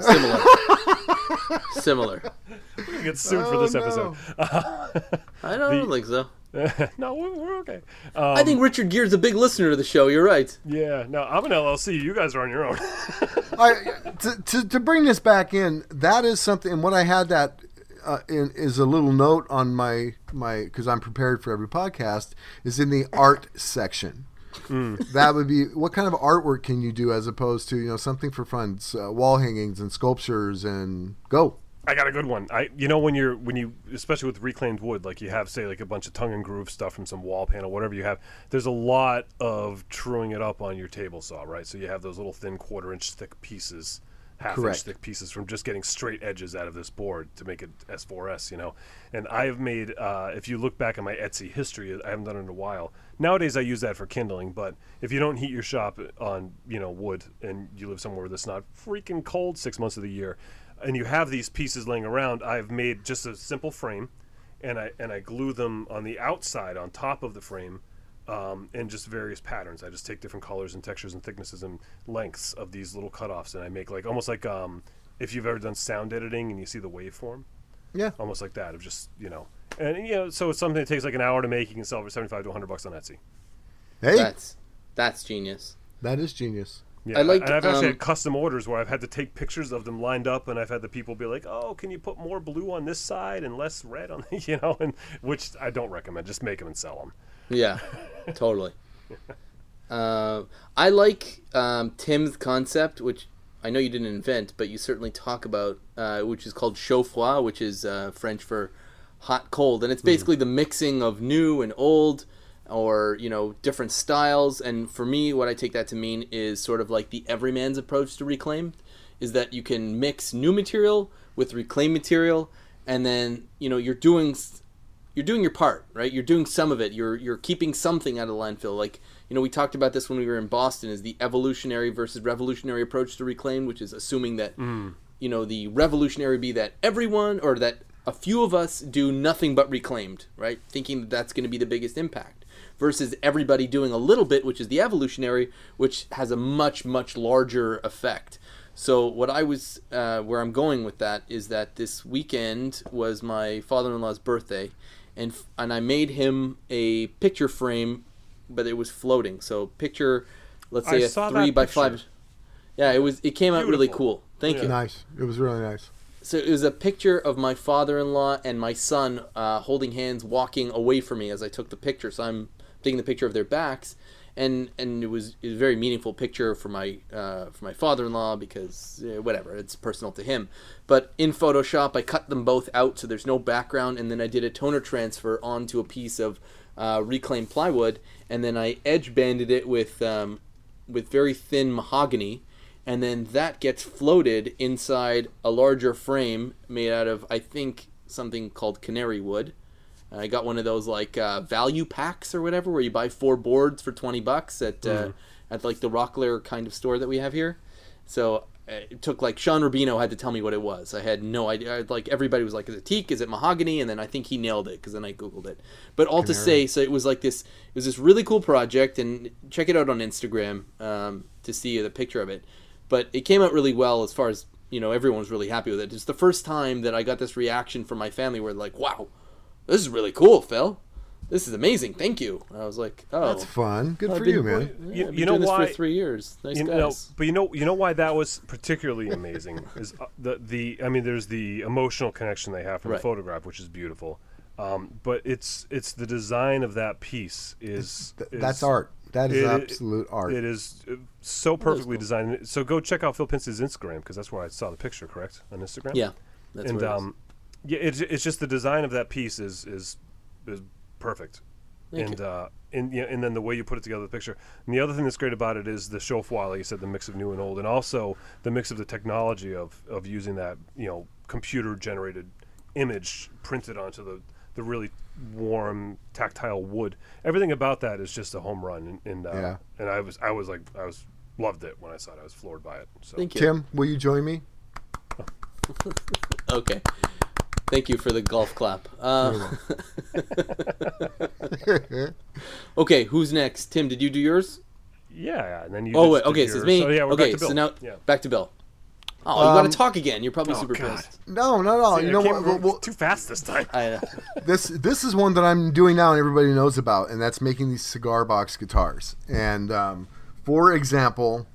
Similar. (laughs) Similar. We're gonna get sued for Oh, this no. episode. I don't (laughs) think so. (laughs) no, we're, we're okay. Um, I think Richard Gere's a big listener to the show. You're right. yeah, no, I'm an LLC. You guys are on your own. I, to, to, to bring this back in, that is something. And what I had that uh, in, is a little note on my my because I'm prepared for every podcast is in the art section. That would be what kind of artwork can you do as opposed to you know something for fun, uh, wall hangings and sculptures and go. I got a good one. I you know when you're when you especially with reclaimed wood, like you have say like a bunch of tongue and groove stuff from some wall panel, whatever you have. There's a lot of truing it up on your table saw, right? So you have those little thin quarter inch thick pieces, half Correct. inch thick pieces from just getting straight edges out of this board to make it S4S, you know. And I have made uh, if you look back at my Etsy history, I haven't done it in a while. Nowadays I use that for kindling, but if you don't heat your shop on you know wood and you live somewhere that's not freaking cold six months of the year and you have these pieces laying around, I've made just a simple frame, and I and I glue them on the outside on top of the frame, um, just various patterns. I just take different colors and textures and thicknesses and lengths of these little cutoffs, and I make like almost like um, if you've ever done sound editing and you see the waveform, Yeah, almost like that of just you know, and you know, so it's something that takes like an hour to make. You can sell for seventy five to hundred bucks on Etsy. hey, That's that's genius. that is genius. Yeah, I like, and I've actually um, had custom orders where I've had to take pictures of them lined up, and I've had the people be like, "Oh, can you put more blue on this side and less red on," the, (laughs) you know, and which I don't recommend. Just make them and sell them. Yeah, totally. (laughs) Uh, I like um, Tim's concept, which I know you didn't invent, but you certainly talk about, uh, which is called chaud froid, which is uh, French for hot cold, and it's basically the mixing of new and old, or you know different styles. And for me, what I take that to mean is sort of like the everyman's approach to reclaim, is that you can mix new material with reclaimed material, and then you know you're doing you're doing your part, right? You're doing some of it. You're you're keeping something out of the landfill. Like you know, we talked about this when we were in Boston. Is the evolutionary versus revolutionary approach to reclaim, which is assuming that you know the revolutionary be that everyone or that a few of us do nothing but reclaimed, right? Thinking that that's going to be the biggest impact. Versus everybody doing a little bit, which is the evolutionary, which has a much much larger effect. So what I was, uh, where I'm going with that is that this weekend was my father-in-law's birthday, and f- and I made him a picture frame, but it was floating. So picture, let's say a three by picture. five. Yeah, it was. It came out really cool. Thank you. Nice. It was really nice. So it was a picture of my father-in-law and my son uh, holding hands, walking away from me as I took the picture. So I'm taking the picture of their backs, and and it was, it was a very meaningful picture for my uh, for my father-in-law because uh, whatever, it's personal to him. But in Photoshop, I cut them both out so there's no background, and then I did a toner transfer onto a piece of uh, reclaimed plywood, and then I edge banded it with um, with very thin mahogany and then that gets floated inside a larger frame made out of I think something called canary wood. I got one of those like uh, value packs or whatever, where you buy four boards for twenty bucks at uh, at like the Rockler kind of store that we have here. So uh, it took like Sean Rubino had to tell me what it was. I had no idea. I- Like everybody was like, "Is it teak? Is it mahogany?" And then I think he nailed it because then I googled it. But all to say, so it was like this. It was this really cool project, and check it out on Instagram um, to see the picture of it. But it came out really well as far as you know. Everyone was really happy with it. It's the first time that I got this reaction from my family where like, "Wow, this is really cool, Phil. This is amazing. Thank you." And I was like, "Oh, That's fun. Good I've for been- you, man. yeah, You- you know why- for three years. Nice you guys. know, but you know, you know why that was particularly amazing (laughs) is uh, the the. I mean, there's the emotional connection they have from Right. the photograph, which is beautiful. Um, but it's it's the design of that piece is, Th- is that's art. That is it- absolute art. It is uh, so perfectly designed. So go check out Phil Pince's Instagram because that's where I saw the picture. Correct on Instagram. Yeah, that's and where it is. um, yeah, it's it's just the design of that piece is is is perfect. Thank and you. uh, and yeah, and then the way you put it together, the picture. And the other thing that's great about it is the chaud froid, like you said, the mix of new and old, and also the mix of the technology of of using that you know computer generated image printed onto the the really warm tactile wood. Everything about that is just a home run. And, and uh, Yeah. and I was I was like I was loved it when I saw it. I was floored by it. So Thank you. Tim, will you join me? (laughs) Okay. Thank you for the golf clap. Uh, (laughs) okay, who's next? Tim, did you do yours? yeah, yeah. And then you. Oh, wait, did okay, so it's me. So, yeah, we're okay, back to Bill. so now yeah. back to Bill. Oh, you got Um, to talk again. You're probably super God. pissed. no, no, no. See, you I know came what? over Well, well, too fast this time. I, uh, (laughs) this this is one that I'm doing now, and everybody knows about, and that's making these cigar box guitars. And um, for example,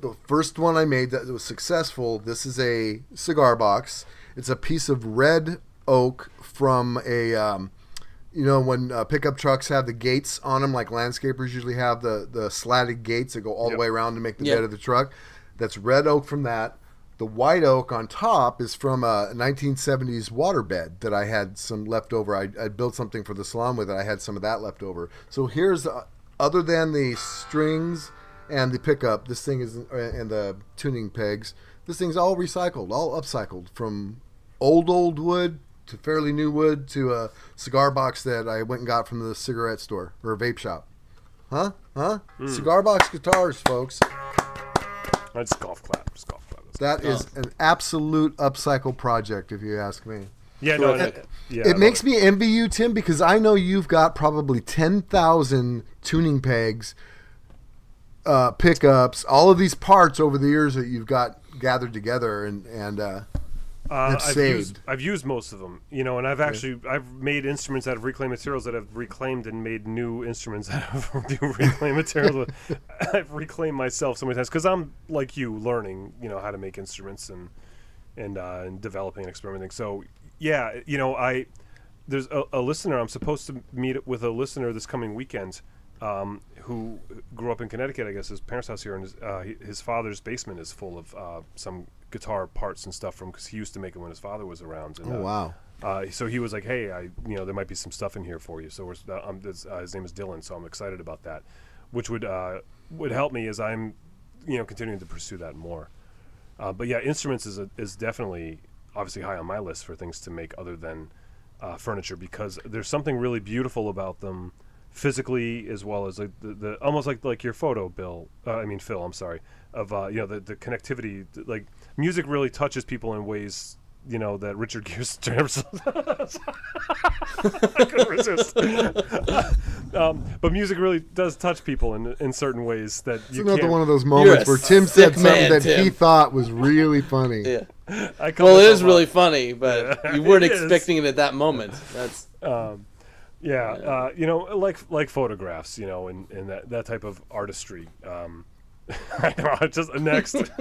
the first one I made that was successful. This is a cigar box. It's a piece of red oak from a, um, you know, when uh, pickup trucks have the gates on them, like landscapers usually have the the slatted gates that go all Yep. the way around to make the Yep. bed of the truck. That's red oak from that. The white oak on top is from a 1970s waterbed that I had some left over. I, I built something for the salon with it. I had some of that left over. So here's, uh, other than the strings and the pickup, this thing is, uh, and the tuning pegs, this thing's all recycled, all upcycled from old, old wood to fairly new wood to a cigar box that I went and got from the cigarette store or vape shop. Huh? Huh? Cigar box guitars, folks. Just golf clap. Just golf clap. That's- That is an absolute upcycle project, if you ask me. Yeah, no, Terrific. it, yeah, it makes me envy you, Tim, because I know you've got probably 10,000 tuning pegs, uh, pickups, all of these parts over the years that you've got gathered together and, and uh, Uh, I've saved. used I've used most of them, you know, and I've actually I've made instruments out of reclaimed materials that I've reclaimed and made new instruments out of (laughs) new reclaimed materials. (laughs) I've reclaimed myself so many times because I'm like you, learning, you know, how to make instruments and and uh, and developing and experimenting. So yeah, you know, I there's a, a listener I'm supposed to meet with a listener this coming weekend. Um, who grew up in Connecticut? I guess his parents' house here, and his, uh, his father's basement is full of uh, some guitar parts and stuff from because he used to make it when his father was around. And, oh, uh, wow. uh, so he was like, "Hey, I, you know, there might be some stuff in here for you." So we're, uh, um, this, uh, his name is Dylan, so I'm excited about that, which would uh, would help me as I'm, you know, continuing to pursue that more. Uh, but yeah, instruments is a, is definitely obviously high on my list for things to make other than uh, furniture because there's something really beautiful about them physically as well as like the, the almost like like your photo bill uh, i mean phil i'm sorry of uh, you know the, the connectivity like music really touches people in ways you know that richard gere's (laughs) I couldn't resist. um, but music really does touch people in in certain ways that It's you another can't. one of those moments where Tim said something man, that he thought was really funny. yeah. I call Well, it myself really funny, but Yeah, you weren't it is. expecting it at that moment. That's Yeah, uh, you know, like like photographs, you know, and, and that, that type of artistry. Um, (laughs) I know, I just next. (laughs)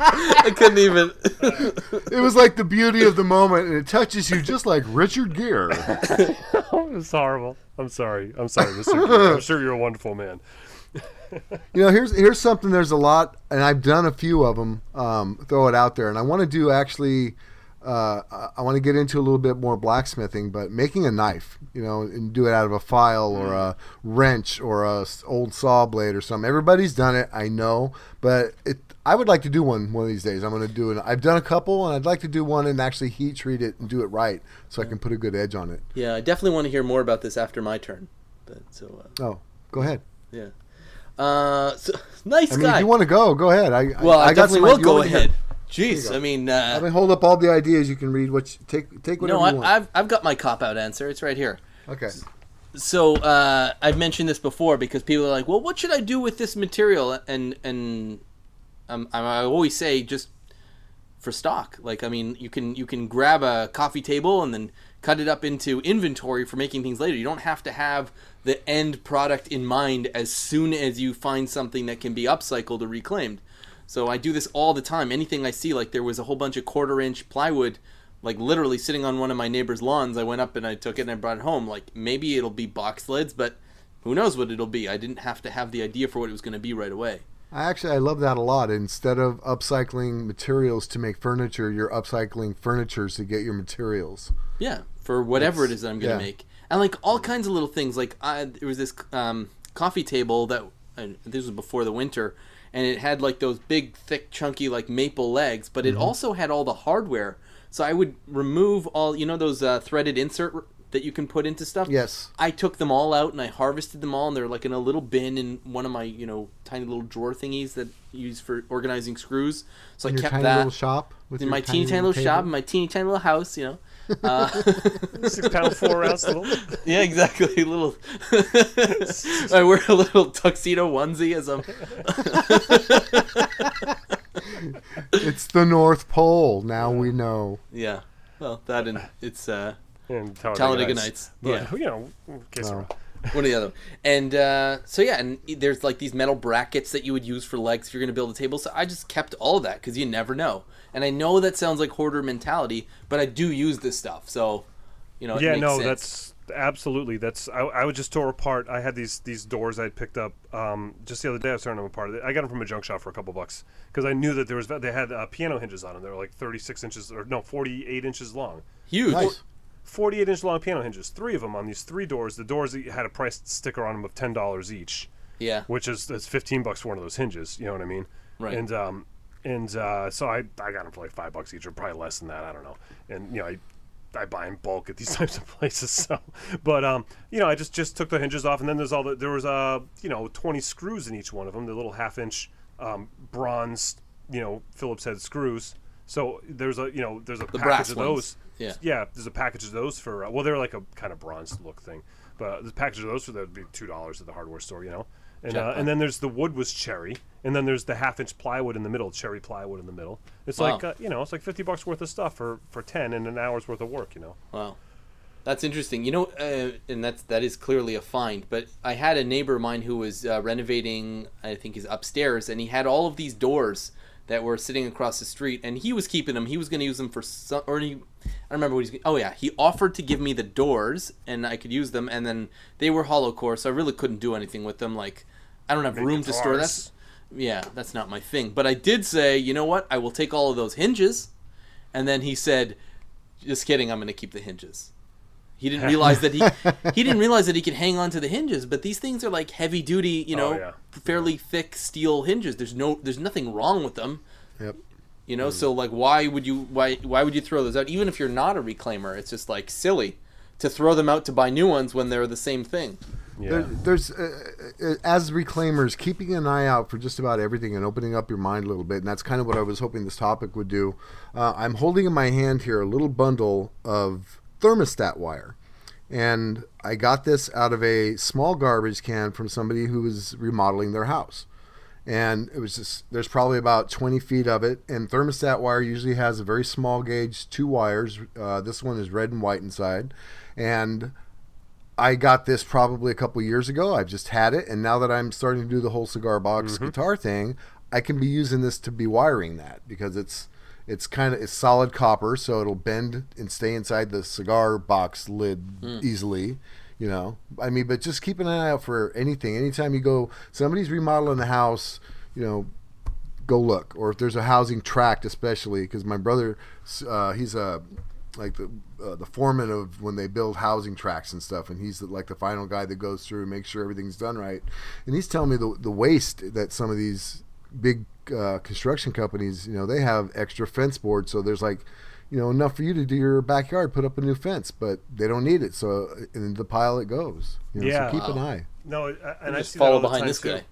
I couldn't even. (laughs) It was like the beauty of the moment, and it touches you just like Richard Gere. it's horrible. I'm sorry. I'm sorry, Mr. Gere. I'm sure you're a wonderful man. You know, here's here's something. There's a lot, and I've done a few of them. Um, throw it out there, and I want to do actually. Uh, I- I want to get into a little bit more blacksmithing, but making a knife, you know, and do it out of a file or a wrench or a old saw blade or something. Everybody's done it, I know, but it. I would like to do one one of these days. I'm going to do it. I've done a couple, and I'd like to do one and actually heat treat it and do it right, so I can put a good edge on it. Yeah, I definitely want to hear more about this after my turn. But so uh, Oh, go ahead. yeah. Uh, so, (laughs) nice I mean, guy. if you want to go, go ahead. I, well, I, got definitely will go ahead. You Jeez. I mean, I uh, mean, hold up all the ideas. You can read what you, take. Take whatever no, you I, want. I've I've got my cop out answer. It's right here. okay. So uh, I've mentioned this before because people are like, "Well, what should I do with this material?" And and um, I always say just for stock. Like, I mean, you can you can grab a coffee table and then cut it up into inventory for making things later. You don't have to have the end product in mind as soon as you find something that can be upcycled or reclaimed. So I do this all the time. Anything I see, like there was a whole bunch of quarter inch plywood like literally sitting on one of my neighbor's lawns. I went up and I took it and I brought it home. Like maybe it'll be box lids, but who knows what it'll be? I didn't have to have the idea for what it was going to be right away. I actually I love that a lot. Instead of upcycling materials to make furniture, you're upcycling furnitures to get your materials. Yeah, for whatever It's- it is that I'm gonna yeah. make, and like all kinds of little things. Like I, there was this um, coffee table that and this was before the winter, and it had like those big, thick, chunky like maple legs, but it Mm-hmm. also had all the hardware. So I would remove all you know those uh, threaded insert r- that you can put into stuff. Yes. I took them all out and I harvested them all, and they're like in a little bin in one of my you know tiny little drawer thingies that you use for organizing screws. So I In your kept tiny that little shop with in my teeny tiny little shop, in my teeny tiny little house. You know. (laughs) Uh, Six pound, four ounce little. Yeah, exactly. A (laughs) little. (laughs) I wear a little tuxedo onesie as I'm. It's the North Pole. Now we know. Yeah. Well, that and it's uh, And Talladega, Talladega Nights. Nights. But, Yeah. you know, in case Oh. one or the other. And uh, so yeah, and there's like these metal brackets that you would use for legs if you're going to build a table. So I just kept all of that because you never know. And I know that sounds like hoarder mentality, but I do use this stuff. So, you know, it yeah, makes no, sense. that's absolutely. That's I, I would just tore apart. I had these these doors I'd picked up um, just the other day. I was tearing them apart. I got them from a junk shop for a couple bucks because I knew that there was they had uh, piano hinges on them. They were like 36 inches or no 48 inches long. huge. Nice. 48 inch long piano hinges, three of them on these three doors. The doors had a price sticker on them of ten dollars each, Yeah. which is that's 15 bucks for one of those hinges. You know what I mean? Right. And um, and uh, so I I got them for like five bucks each, or probably less than that. I don't know. And you know I. I buy in bulk at these (laughs) types of places, so. But um, you know, I just just took the hinges off, and then there's all the there was uh, you know, 20 screws in each one of them, the little half inch um, bronze, you know, Phillips head screws. So there's a you know there's a The package of ones. those. Yeah. Yeah, there's a package of those for uh, well, they're like a kind of bronze look thing, but the package of those for that would be two dollars at the hardware store, you know. And uh, and then there's the wood was cherry, and then there's the half inch plywood in the middle, cherry plywood in the middle. It's Wow. like uh, you know, it's like fifty bucks worth of stuff for for ten and an hour's worth of work, you know. Wow, that's interesting. You know, uh, and that's that is clearly a find. But I had a neighbor of mine who was uh, renovating, I think, his upstairs, and he had all of these doors that were sitting across the street, and he was keeping them. He was going to use them for some, or he, I don't remember what he's. Oh yeah, he offered to give me the doors, and I could use them, and then they were hollow core, so I really couldn't do anything with them. Like, I don't have Make room to store guitars. that. Yeah, that's not my thing. But I did say, you know what? I will take all of those hinges. And then he said, just kidding, I'm going to keep the hinges. He didn't (laughs) realize that he he didn't realize that he could hang on to the hinges, but these things are like heavy duty, you oh, know, Oh, yeah. fairly thick steel hinges. There's no there's nothing wrong with them. Yep. You know, so like why would you why why would you throw those out even if you're not a reclaimer? It's just like silly to throw them out to buy new ones when they're the same thing. Yeah. There, there's uh, uh, as reclaimers keeping an eye out for just about everything and opening up your mind a little bit, and that's kind of what I was hoping this topic would do. Uh, I'm holding in my hand here a little bundle of thermostat wire, and I got this out of a small garbage can from somebody who was remodeling their house. And it was just, there's probably about 20 feet of it. And thermostat wire usually has a very small gauge, two wires. Uh, this one is red and white inside. And I got this probably a couple years ago. I've just had it, and now that I'm starting to do the whole cigar box guitar thing, I can be using this to be wiring that because it's it's kind of it's solid copper, so it'll bend and stay inside the cigar box lid easily. You know, I mean, but just keep an eye out for anything. Anytime you go, somebody's remodeling the house. You know, go look. Or if there's a housing tract, especially because my brother, uh, he's a like the uh, the foreman of when they build housing tracts and stuff, and he's the, like the final guy that goes through and makes sure everything's done right. And he's telling me the the waste that some of these big uh, construction companies, you know, they have extra fence boards, so there's like. You know, enough for you to do your backyard, put up a new fence, but they don't need it, so uh, in the pile it goes. You know, Yeah. so keep an eye. No, uh, I- and I just see that all follow the behind time this too. guy.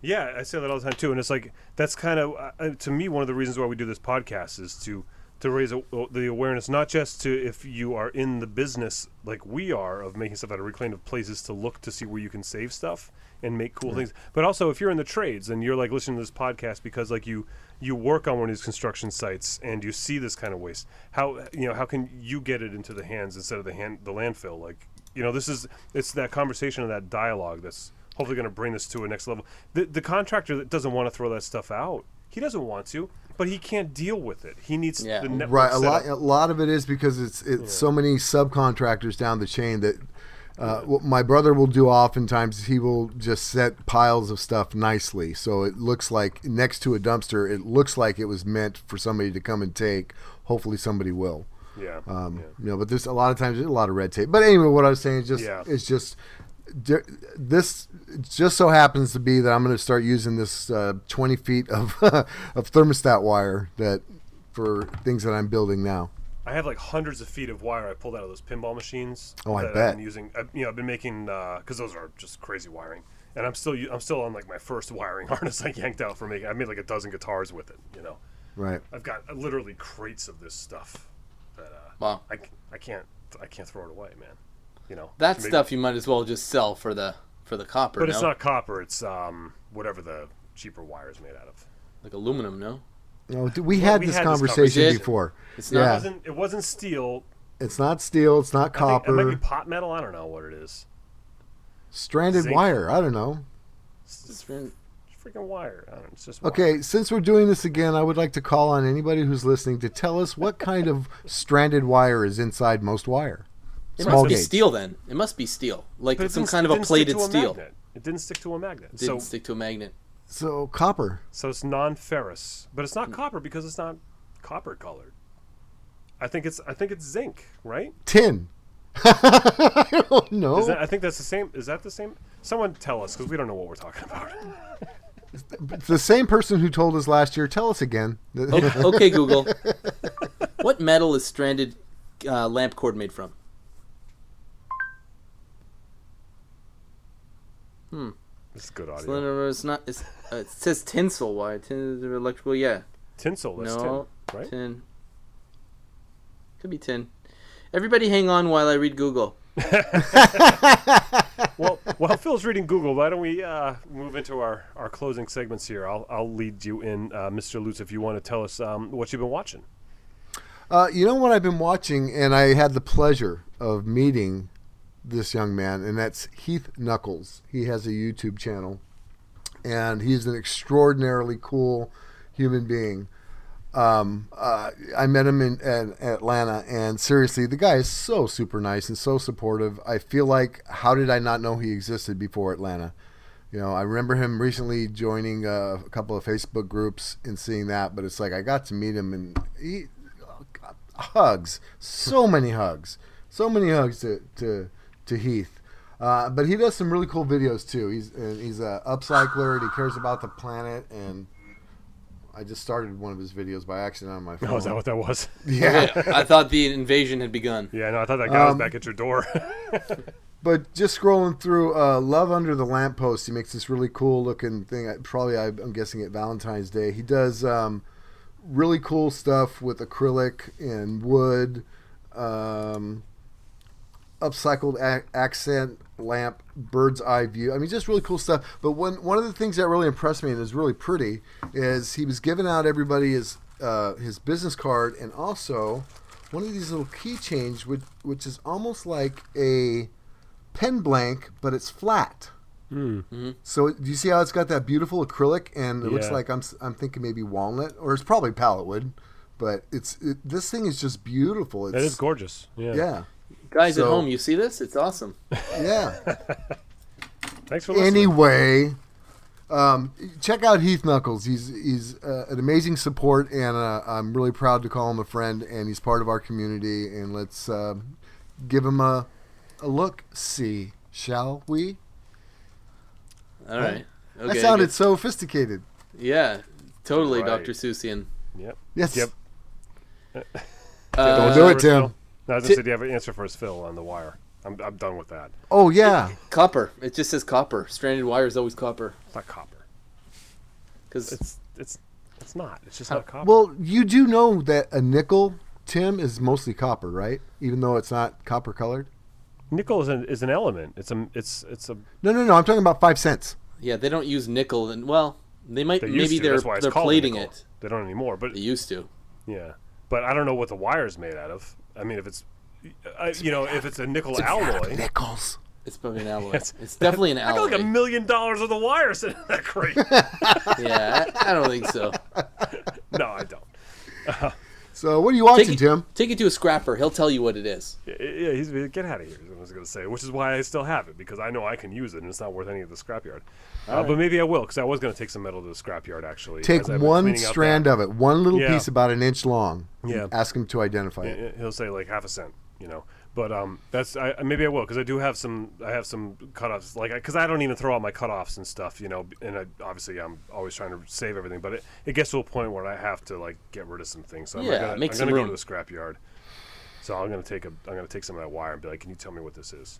Yeah, I say that all the time too, and it's like that's kind of uh, uh, to me one of the reasons why we do this podcast is to to raise a, the awareness not just to if you are in the business like we are of making stuff out of reclaimed of places to look to see where you can save stuff and make cool things, but also if you're in the trades and you're like listening to this podcast because like you you work on one of these construction sites and you see this kind of waste, how you know how can you get it into the hands instead of the hand the landfill like you know this is it's that conversation and that dialogue that's hopefully going to bring this to a next level. The, the contractor that doesn't want to throw that stuff out, He doesn't want to, but he can't deal with it. He needs Yeah. the network Right, a lot. up. A lot of it is because it's it's so many subcontractors down the chain that uh, what my brother will do oftentimes. He will just set piles of stuff nicely, so it looks like next to a dumpster. It looks like it was meant for somebody to come and take. Hopefully, somebody will. Yeah. Um, yeah. You know, but there's a lot of times a lot of red tape. But anyway, what I was saying is just Yeah. it's just this just so happens to be that I'm going to start using this uh, 20 feet of (laughs) of thermostat wire that for things that I'm building now. I have like hundreds of feet of wire I pulled out of those pinball machines. Oh, I bet. I've been using. I, you know, I've been making because those are just crazy wiring, and I'm still I'm still on like my first wiring (laughs) harness I yanked out for making. I made like a dozen guitars with it. You know, Right. I've got uh, literally crates of this stuff that uh, Wow. I, c- I can't I can't throw it away, man. You know That Maybe- stuff you might as well just sell for the for the copper. But no? it's not copper. It's um whatever the cheaper wire is made out of. like aluminum. No, No, d- we Well, had we this had this conversation conversation. before. it's It not. Yeah. wasn't it wasn't steel. It's not steel. It's not I think it might be pot metal. I don't know what it is. Stranded zinc. wire. I don't know. It's It's been- freaking wire. I don't know, it's just wire. Okay, since we're doing this again, I would like to call on anybody who's listening to tell us what kind of stranded wire is inside most wire. It Small must be steel then. It must be steel, like some kind of a plated to a steel. magnet. It didn't stick to a magnet. It didn't so stick to a magnet. So copper. so it's non-ferrous, but it's not copper because it's not copper colored. I think it's I think it's zinc, right? Tin. (laughs) I don't know. Is that, I think that's the same. Is that the same? Someone tell us because we don't know what we're talking about. (laughs) the same person who told us last year. Tell us again. O- okay, Google. (laughs) what metal is stranded uh, lamp cord made from? It's good audio. Cylinder. It's not. It's, uh, it says tinsel wire. Tinsel electrical. Yeah. Tinsel. That's no. tin, right? Tin. Could be tin. Everybody, hang on while I read Google. (laughs) (laughs) well, while Phil's reading Google, why don't we uh, move into our, our closing segments here? I'll, I'll lead you in, uh, Mr. Lutz, if you want to tell us um, what you've been watching. Uh, you know what I've been watching, and I had the pleasure of meeting this young man, and that's Heath Knuckles. He has a YouTube channel, and he's an extraordinarily cool human being. Um, uh, I met him in, in Atlanta, and seriously, the guy is so super nice and so supportive. I feel like, how did I not know he existed before Atlanta? You know, I remember him recently joining uh, a couple of Facebook groups and seeing that, but it's like I got to meet him and he oh God, hugs, so many hugs, so many hugs to to, to Heath. Uh, but he does some really cool videos too. He's and he's a upcycler and he cares about the planet. And I just started one of his videos by accident on my phone. Oh, is that what that was? (laughs) yeah. I thought the invasion had begun. yeah, no, I thought that guy was Um, back at your door. (laughs) But just scrolling through uh, Love Under the Lamppost, he makes this really cool looking thing. Probably, I- I'm guessing at Valentine's Day. He does um, really cool stuff with acrylic and wood, um, upcycled ac- accent lamp, bird's eye view. I mean, just really cool stuff. But one one of the things that really impressed me and is really pretty is he was giving out everybody his uh, his business card and also one of these little keychains, which which is almost like a pen blank, but it's flat. So do you see how it's got that beautiful acrylic, and it looks like I'm s- I'm thinking maybe walnut, or it's probably pallet wood, but it's it, this thing is just beautiful. It's, that is gorgeous. Yeah. Yeah, Guys at home, you see this? It's awesome. yeah. (laughs) Thanks for listening. anyway, um, check out Heath Knuckles. He's he's uh, an amazing support, and uh, I'm really proud to call him a friend. And he's part of our community. And let's uh, give him a a look. See, shall we? All right. Okay. that sounded good. so sophisticated. Yeah, totally, Right. Dr. Seussian. Yep. Yes. Yep. Uh, Don't do it, For us, Tim. Phil? No, I was Ti- gonna say, do you have an answer for us, Phil, on the wire? I'm, I'm done with that. Oh yeah. Copper. It just says copper. Stranded wire is always copper. It's not copper. Because It's it's it's not. It's just How- not copper. Well, you do know that a nickel, Tim, is mostly copper, right? Even though it's not copper colored. nickel is an, is an element. It's a it's it's a No, no, no. I'm talking about five cents. yeah, they don't use nickel. And well, they might. they maybe to. they're That's why they're plating nickel. it. They don't anymore. But They used to. yeah, but I don't know what the wire's made out of. I mean, if it's I, you know if it's a nickel alloy, Nickels. It's probably an alloy. Yes. It's definitely an alloy. (laughs) I got alloy. like a million dollars worth of wires in that crate. (laughs) yeah, I, I don't think so. (laughs) no, I don't. So, what are you watching, Take it, Tim? take it to a scrapper. He'll tell you what it is. Yeah, yeah, he's get out of here. I was gonna say, which is why I still have it because I know I can use it and it's not worth any of the scrapyard. Uh, But maybe I will because I was gonna take some metal to the scrapyard actually. Take as I've been one strand of it, one little Yeah. piece about an inch long. Yeah. Ask him to identify it. He'll say like half a cent, you know. But um, that's I, maybe I will because I do have some I have some cutoffs like because I don't even throw out my cutoffs and stuff, you know. And I, obviously I'm always trying to save everything, but it, it gets to a point where I have to like get rid of some things. So I'm Yeah, gonna, make I'm gonna go to the scrapyard. So I'm gonna take a I'm gonna take some of that wire and be like, can you tell me what this is?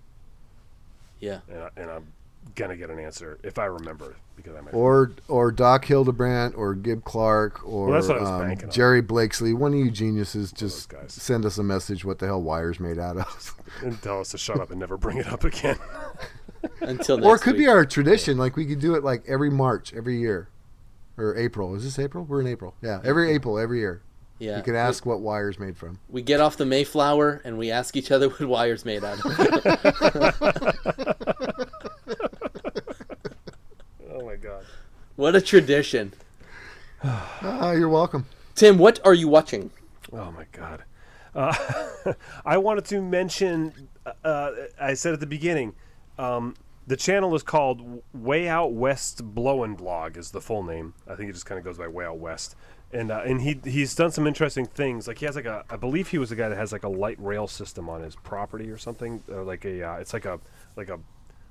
Yeah. And, I, and I'm gonna get an answer if I remember because I might. Or or Doc Hildebrandt or Gib Clark or Well, that's what I was um, banking on. Jerry Blakesley. One of you geniuses just guys. send us a message what the hell wires made out of. (laughs) and tell us to shut up and never bring it up again. (laughs) Until next or it could week. be our tradition. Like we could do it like every March, every year. Or April. Is this April? We're in April. Yeah, every April, every year. Yeah. You could ask what wires made from. We, we get off the Mayflower and we ask each other (laughs) what wires made out of. (laughs) oh my god. what a tradition. Ah, you're welcome. Tim, what are you watching? Oh my god. Uh, (laughs) I wanted to mention. Uh, I said at the beginning, um, the channel is called Way Out West Blowin' Blog is the full name. I think it just kind of goes by Way Out West. And uh, and he he's done some interesting things. Like he has like a I believe he was a guy that has like a light rail system on his property or something. Or like a uh, it's like a like a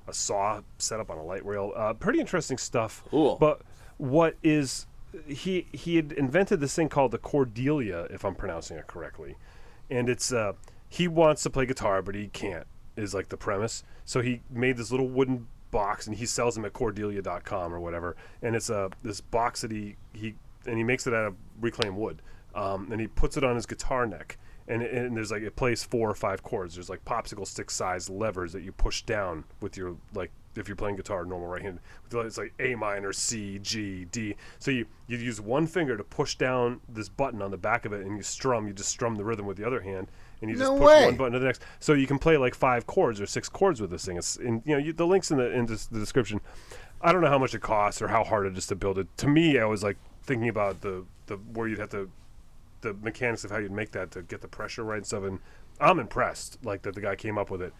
a saw set up on a light rail. Uh, pretty interesting stuff. Cool. But what is he he had invented this thing called the Cordelia, if I'm pronouncing it correctly, and it's uh he wants to play guitar but he can't is like the premise. So he made this little wooden box and he sells them at Cordelia.com or whatever, and it's a this box that he he and he makes it out of reclaimed wood, um, and he puts it on his guitar neck. And, and there's like it plays four or five chords. There's like popsicle stick sized levers that you push down with your like if you're playing guitar normal right hand it's like a minor c g d so you you use one finger to push down this button on the back of it and you strum you just strum the rhythm with the other hand and you just No push way. one button to the next so you can play like five chords or six chords with this thing it's in you know you, the links in the in the description i don't know how much it costs or how hard it is to build it to me i was like thinking about the the where you'd have to the mechanics of how you'd make that to get the pressure right and stuff. And I'm impressed, like that the guy came up with it.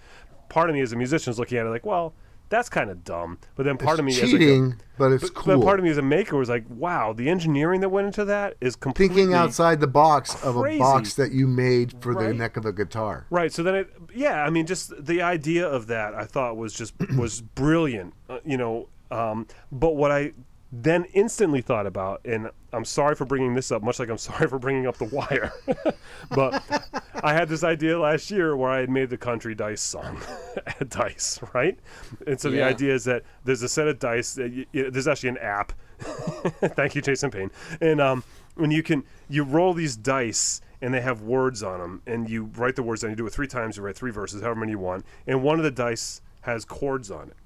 Part of me as a musician is looking at it like, well, that's kind of dumb. But then part of me, as like a- cheating, but it's but, cool. but part of me as a maker was like, wow, the engineering that went into that is completely Thinking outside the box of a box that you made for the neck of a guitar. Right. So then, it, yeah, I mean, just the idea of that I thought was just was brilliant. Uh, you know, um, but what I then instantly thought about, and I'm sorry for bringing this up, much like I'm sorry for bringing up the wire, (laughs) but I had this idea last year where I had made the country dice song, (laughs) dice, right? And so the idea is that there's a set of dice. That there's actually an app. (laughs) Thank you, Jason Payne. And um, when you can, you roll these dice and they have words on them, and you write the words down. You do it three times. You write three verses, however many you want, and one of the dice has chords on it.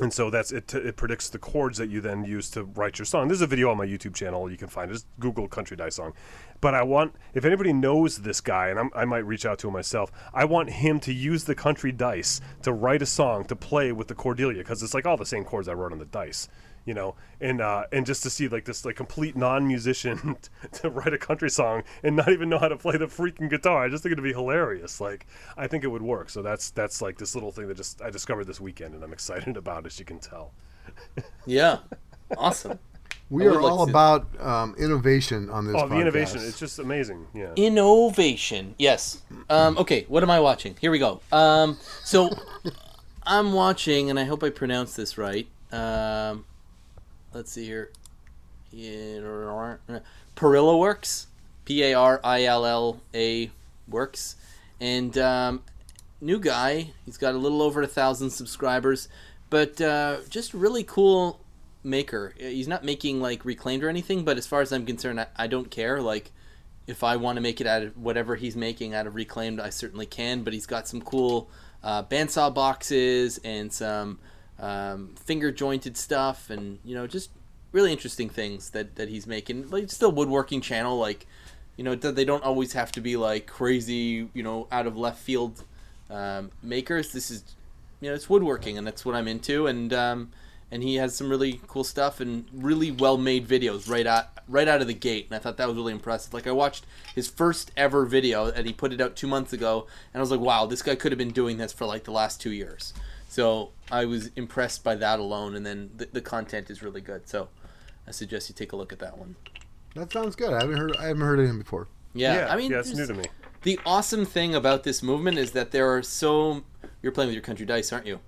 And so that's it. T- it predicts the chords that you then use to write your song. There's a video on my YouTube channel you can find. Just Google "country dice song." But I want, if anybody knows this guy, and I'm, I might reach out to him myself. I want him to use the country dice to write a song to play with the Cordelia because it's like all the same chords I wrote on the dice, you know. And uh, and just to see like this like complete non-musician (laughs) to write a country song and not even know how to play the freaking guitar. I just think it'd be hilarious. Like I think it would work. So that's that's like this little thing that just I discovered this weekend, and I'm excited (laughs) about, as you can tell. Yeah. Awesome. We are like all to- about um, innovation on this. Oh, the innovation! It's just amazing. Yeah. Innovation. Yes. Um, okay, what am I watching? Here we go. Um, so I'm watching, and I hope I pronounce this right. Um, let's see here. Yeah, Parilla Works. P A R I L L A Works. And um, new guy. He's got a little over a thousand subscribers, but uh, just really cool maker. He's not making like reclaimed or anything, but as far as I'm concerned, I, I don't care. Like, if I want to make it out of whatever he's making out of reclaimed, I certainly can. But he's got some cool uh, bandsaw boxes and some um, finger jointed stuff, and you know, just really interesting things that that he's making. Like, still woodworking channel. Like, you know, they don't always have to be like crazy, you know, out of left field um, makers. This is you know it's woodworking, and that's what I'm into, and um, and he has some really cool stuff and really well made videos right out right out of the gate, and I thought that was really impressive. Like I watched his first ever video, and he put it out two months ago, and I was like, wow, this guy could have been doing this for like the last two years. So I was impressed by that alone, and then the, the content is really good. So I suggest you take a look at that one. That sounds good. I haven't heard. I haven't heard of him before. Yeah, I mean, yeah, it's new to me. the awesome thing about this movement is that there are so. You're playing with your country dice, aren't you?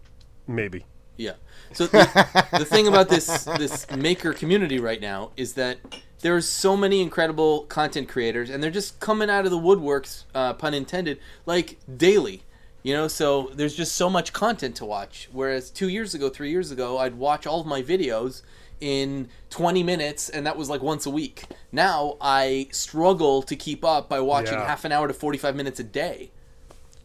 Maybe. Yeah. So the, the thing about this this maker community right now is that there's so many incredible content creators, and they're just coming out of the woodworks, uh, pun intended, like daily. You know, so there's just so much content to watch. Whereas two years ago, three years ago, I'd watch all of my videos in 20 minutes, and that was like once a week. Now I struggle to keep up by watching Yeah. half an hour to 45 minutes a day.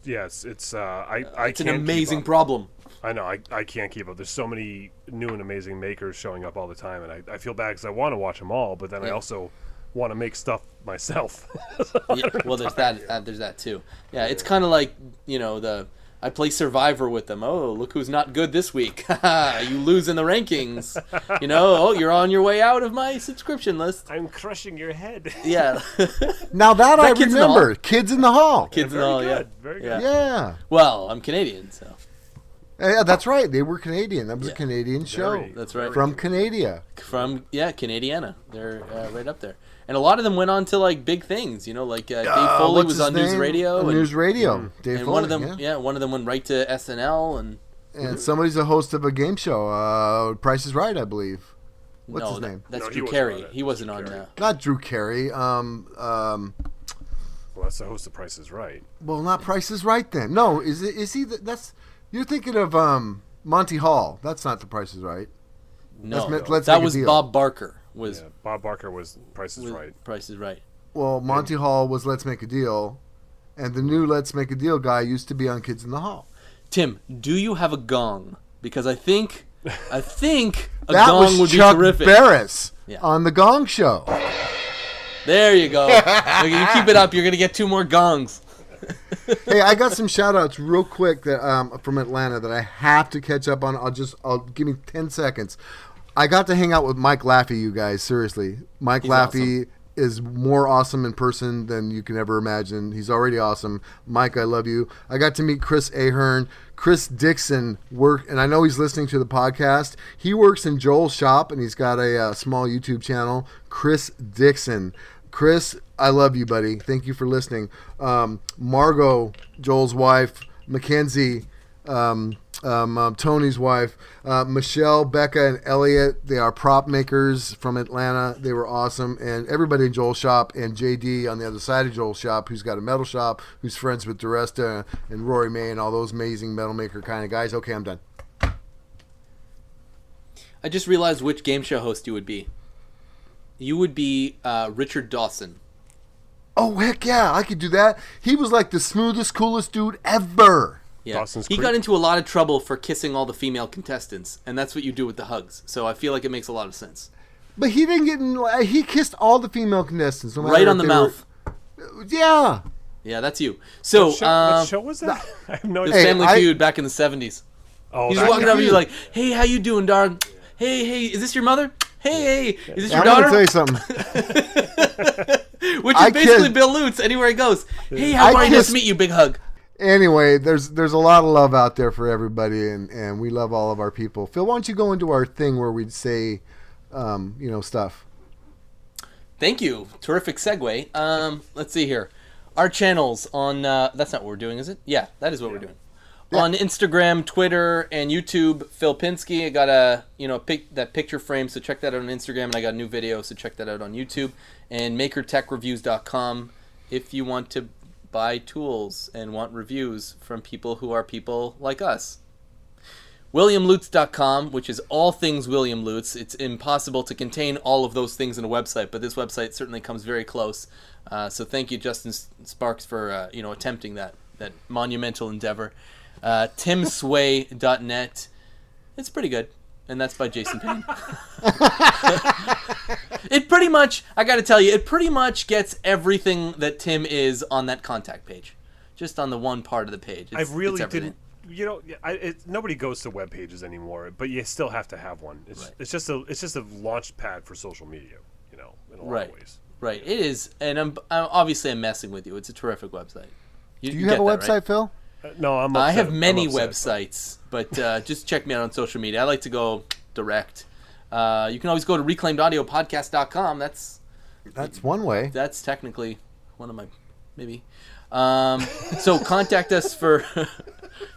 Yes, it's uh, I. I It's an amazing problem. I know. I, I can't keep up. There's so many new and amazing makers showing up all the time, and I, I feel bad because I want to watch them all, but then I also want to make stuff myself. (laughs) yeah, well, there's that. Uh, there's that too. Yeah, it's kind of like you know the I play Survivor with them. Oh, look who's not good this week. (laughs) you lose in the rankings. You know, oh, you're on your way out of my subscription list. I'm crushing your head. Yeah, (laughs) Now that, I remember, Kids in the Hall? remember. Kids in the Hall. kids and Very good. Yeah, Very Yeah. good. Yeah. Well, I'm Canadian, so Yeah, that's right. They were Canadian. That was Yeah. a Canadian show Very- that's right. from Canada. From yeah, Canadiana. They're uh, right up there. And a lot of them went on to like big things. You know, like uh, Dave Uh, Foley what's was his on News? Radio. On and, News Radio. Dave and Foley, one of them, yeah. yeah. one of them went right to SNL and. And somebody's a host of a game show. Uh, Price is Right, I believe. What's no, his that- name? That's No, Drew Carey. He wasn't Drew on. Carey. Uh, Not Drew Carey. Um, um, Well, that's the host of Price is Right. well, not Price is Right then. No, is it? Is he? The, that's you're thinking of um, Monty Hall. That's not the Price is Right. no, Let's ma- let's that was deal. Bob Barker. Was Yeah, Bob Barker was Price is was Right. Price is Right. Well, Monty Hall was Let's Make a Deal, and the new Let's Make a Deal guy used to be on Kids in the Hall. Tim, do you have a gong? Because I think, I (laughs) think a that gong was would Chuck be terrific. Barris Yeah. on the Gong Show. There you go. Look, (laughs) you keep it up, you're gonna get two more gongs. (laughs) hey, I got some shout outs real quick that um, from Atlanta that I have to catch up on. I'll just I'll give me 10 seconds. I got to hang out with Mike Laffey, you guys, seriously. Mike He's Laffey is more awesome in person than you can ever imagine. He's already awesome. Mike, I love you. I got to meet Chris Ahern. Chris Dixon work, and I know he's listening to the podcast. He works in Joel's shop, and he's got a uh, small YouTube channel. Chris Dixon. Chris, I love you, buddy. Thank you for listening. Um, Margot, Joel's wife, Mackenzie, um, um, um, Tony's wife, uh, Michelle, Becca, and Elliot. They are prop makers from Atlanta. They were awesome. And everybody in Joel's shop and JD on the other side of Joel's shop, who's got a metal shop, who's friends with DeResta and Rory May and all those amazing metal maker kind of guys. Okay, I'm done. I just realized which game show host you would be. You would be uh, Richard Dawson. Oh, heck yeah, I could do that. He was like the smoothest, coolest dude ever. Yeah, Dawson's he Creek. got into a lot of trouble for kissing all the female contestants, and that's what you do with the hugs. So I feel like it makes a lot of sense. But he didn't get in. like, He kissed all the female contestants. No Right on the mouth. Were, yeah. Yeah, that's you. So, What show, uh, what show was that? (laughs) I have no the idea. Hey, Family I- Feud back in the '70s. oh, He's walking guy. up and you're like, "Hey, how you doing, dog? Hey, hey, is this your mother? Hey, hey, is this your I'm gonna tell you something. (laughs) Which is I basically kissed- Bill Lutz anywhere he goes. Hey, how I are you? Nice to meet you. Big hug. Anyway, there's there's a lot of love out there for everybody, and and we love all of our people. Phil, why don't you go into our thing where we'd say, um, you know, stuff. Thank you. Terrific segue. Um, let's see here. Our channels on uh, that's not what we're doing, is it? Yeah, that is what we're doing. On Instagram, Twitter, and YouTube, Phil Pinsky. I got a you know pic, that picture frame, so check that out on Instagram, and I got a new video, so check that out on YouTube. And MakerTechReviews.com if you want to buy tools and want reviews from people who are people like us. WilliamLutz.com, which is all things William Lutz. It's impossible to contain all of those things in a website, but this website certainly comes very close. Uh, so thank you, Justin Sparks, for uh, you know attempting that that monumental endeavor. Uh, TimSway.net. It's pretty good, and that's by Jason Payne. (laughs) (laughs) it pretty much, I got to tell you, it pretty much gets everything that Tim is on that contact page, just on the one part of the page. It's, I really it's everything. didn't. you know, I, it, nobody goes to web pages anymore, but you still have to have one. It's Right. it's just a it's just a launch pad for social media, you know, in a lot Right. of ways. Right. It is, and I'm, I'm obviously I'm messing with you. It's a terrific website. Do you have a get website, that, right? Phil? Uh, no, I'm. I upset. have I'm many upset. websites, but uh, just check me out on social media. I like to go direct. Uh, you can always go to reclaimedaudiopodcast.com. That's That's one way. that's technically one of my maybe. Um, so (laughs) contact us for (laughs)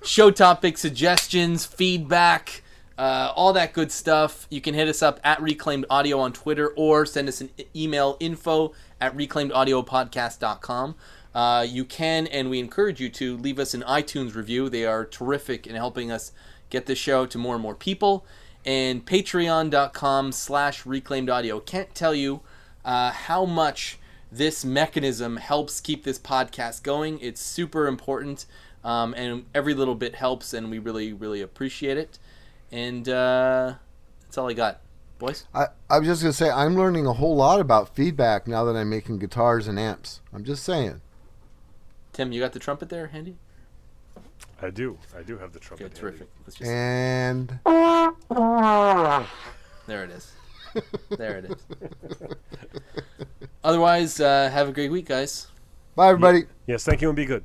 show topic suggestions, feedback, uh, all that good stuff. You can hit us up at Reclaimed Audio on Twitter or send us an email info at reclaimedaudiopodcast.com. Uh, you can, and we encourage you to leave us an iTunes review. They are terrific in helping us get the show to more and more people. And patreon.com slash reclaimed audio. Can't tell you uh, how much this mechanism helps keep this podcast going. It's super important, um, and every little bit helps, and we really, really appreciate it. And uh, that's all I got, boys. I, I was just gonna say I'm learning a whole lot about feedback now that I'm making guitars and amps. I'm just saying. Tim, you got the trumpet there handy? I do. I do have the trumpet. Okay, handy. terrific. Let's just, And there it is. There it is. Otherwise, uh, have a great week, guys. bye everybody. Yes, thank you, and be good.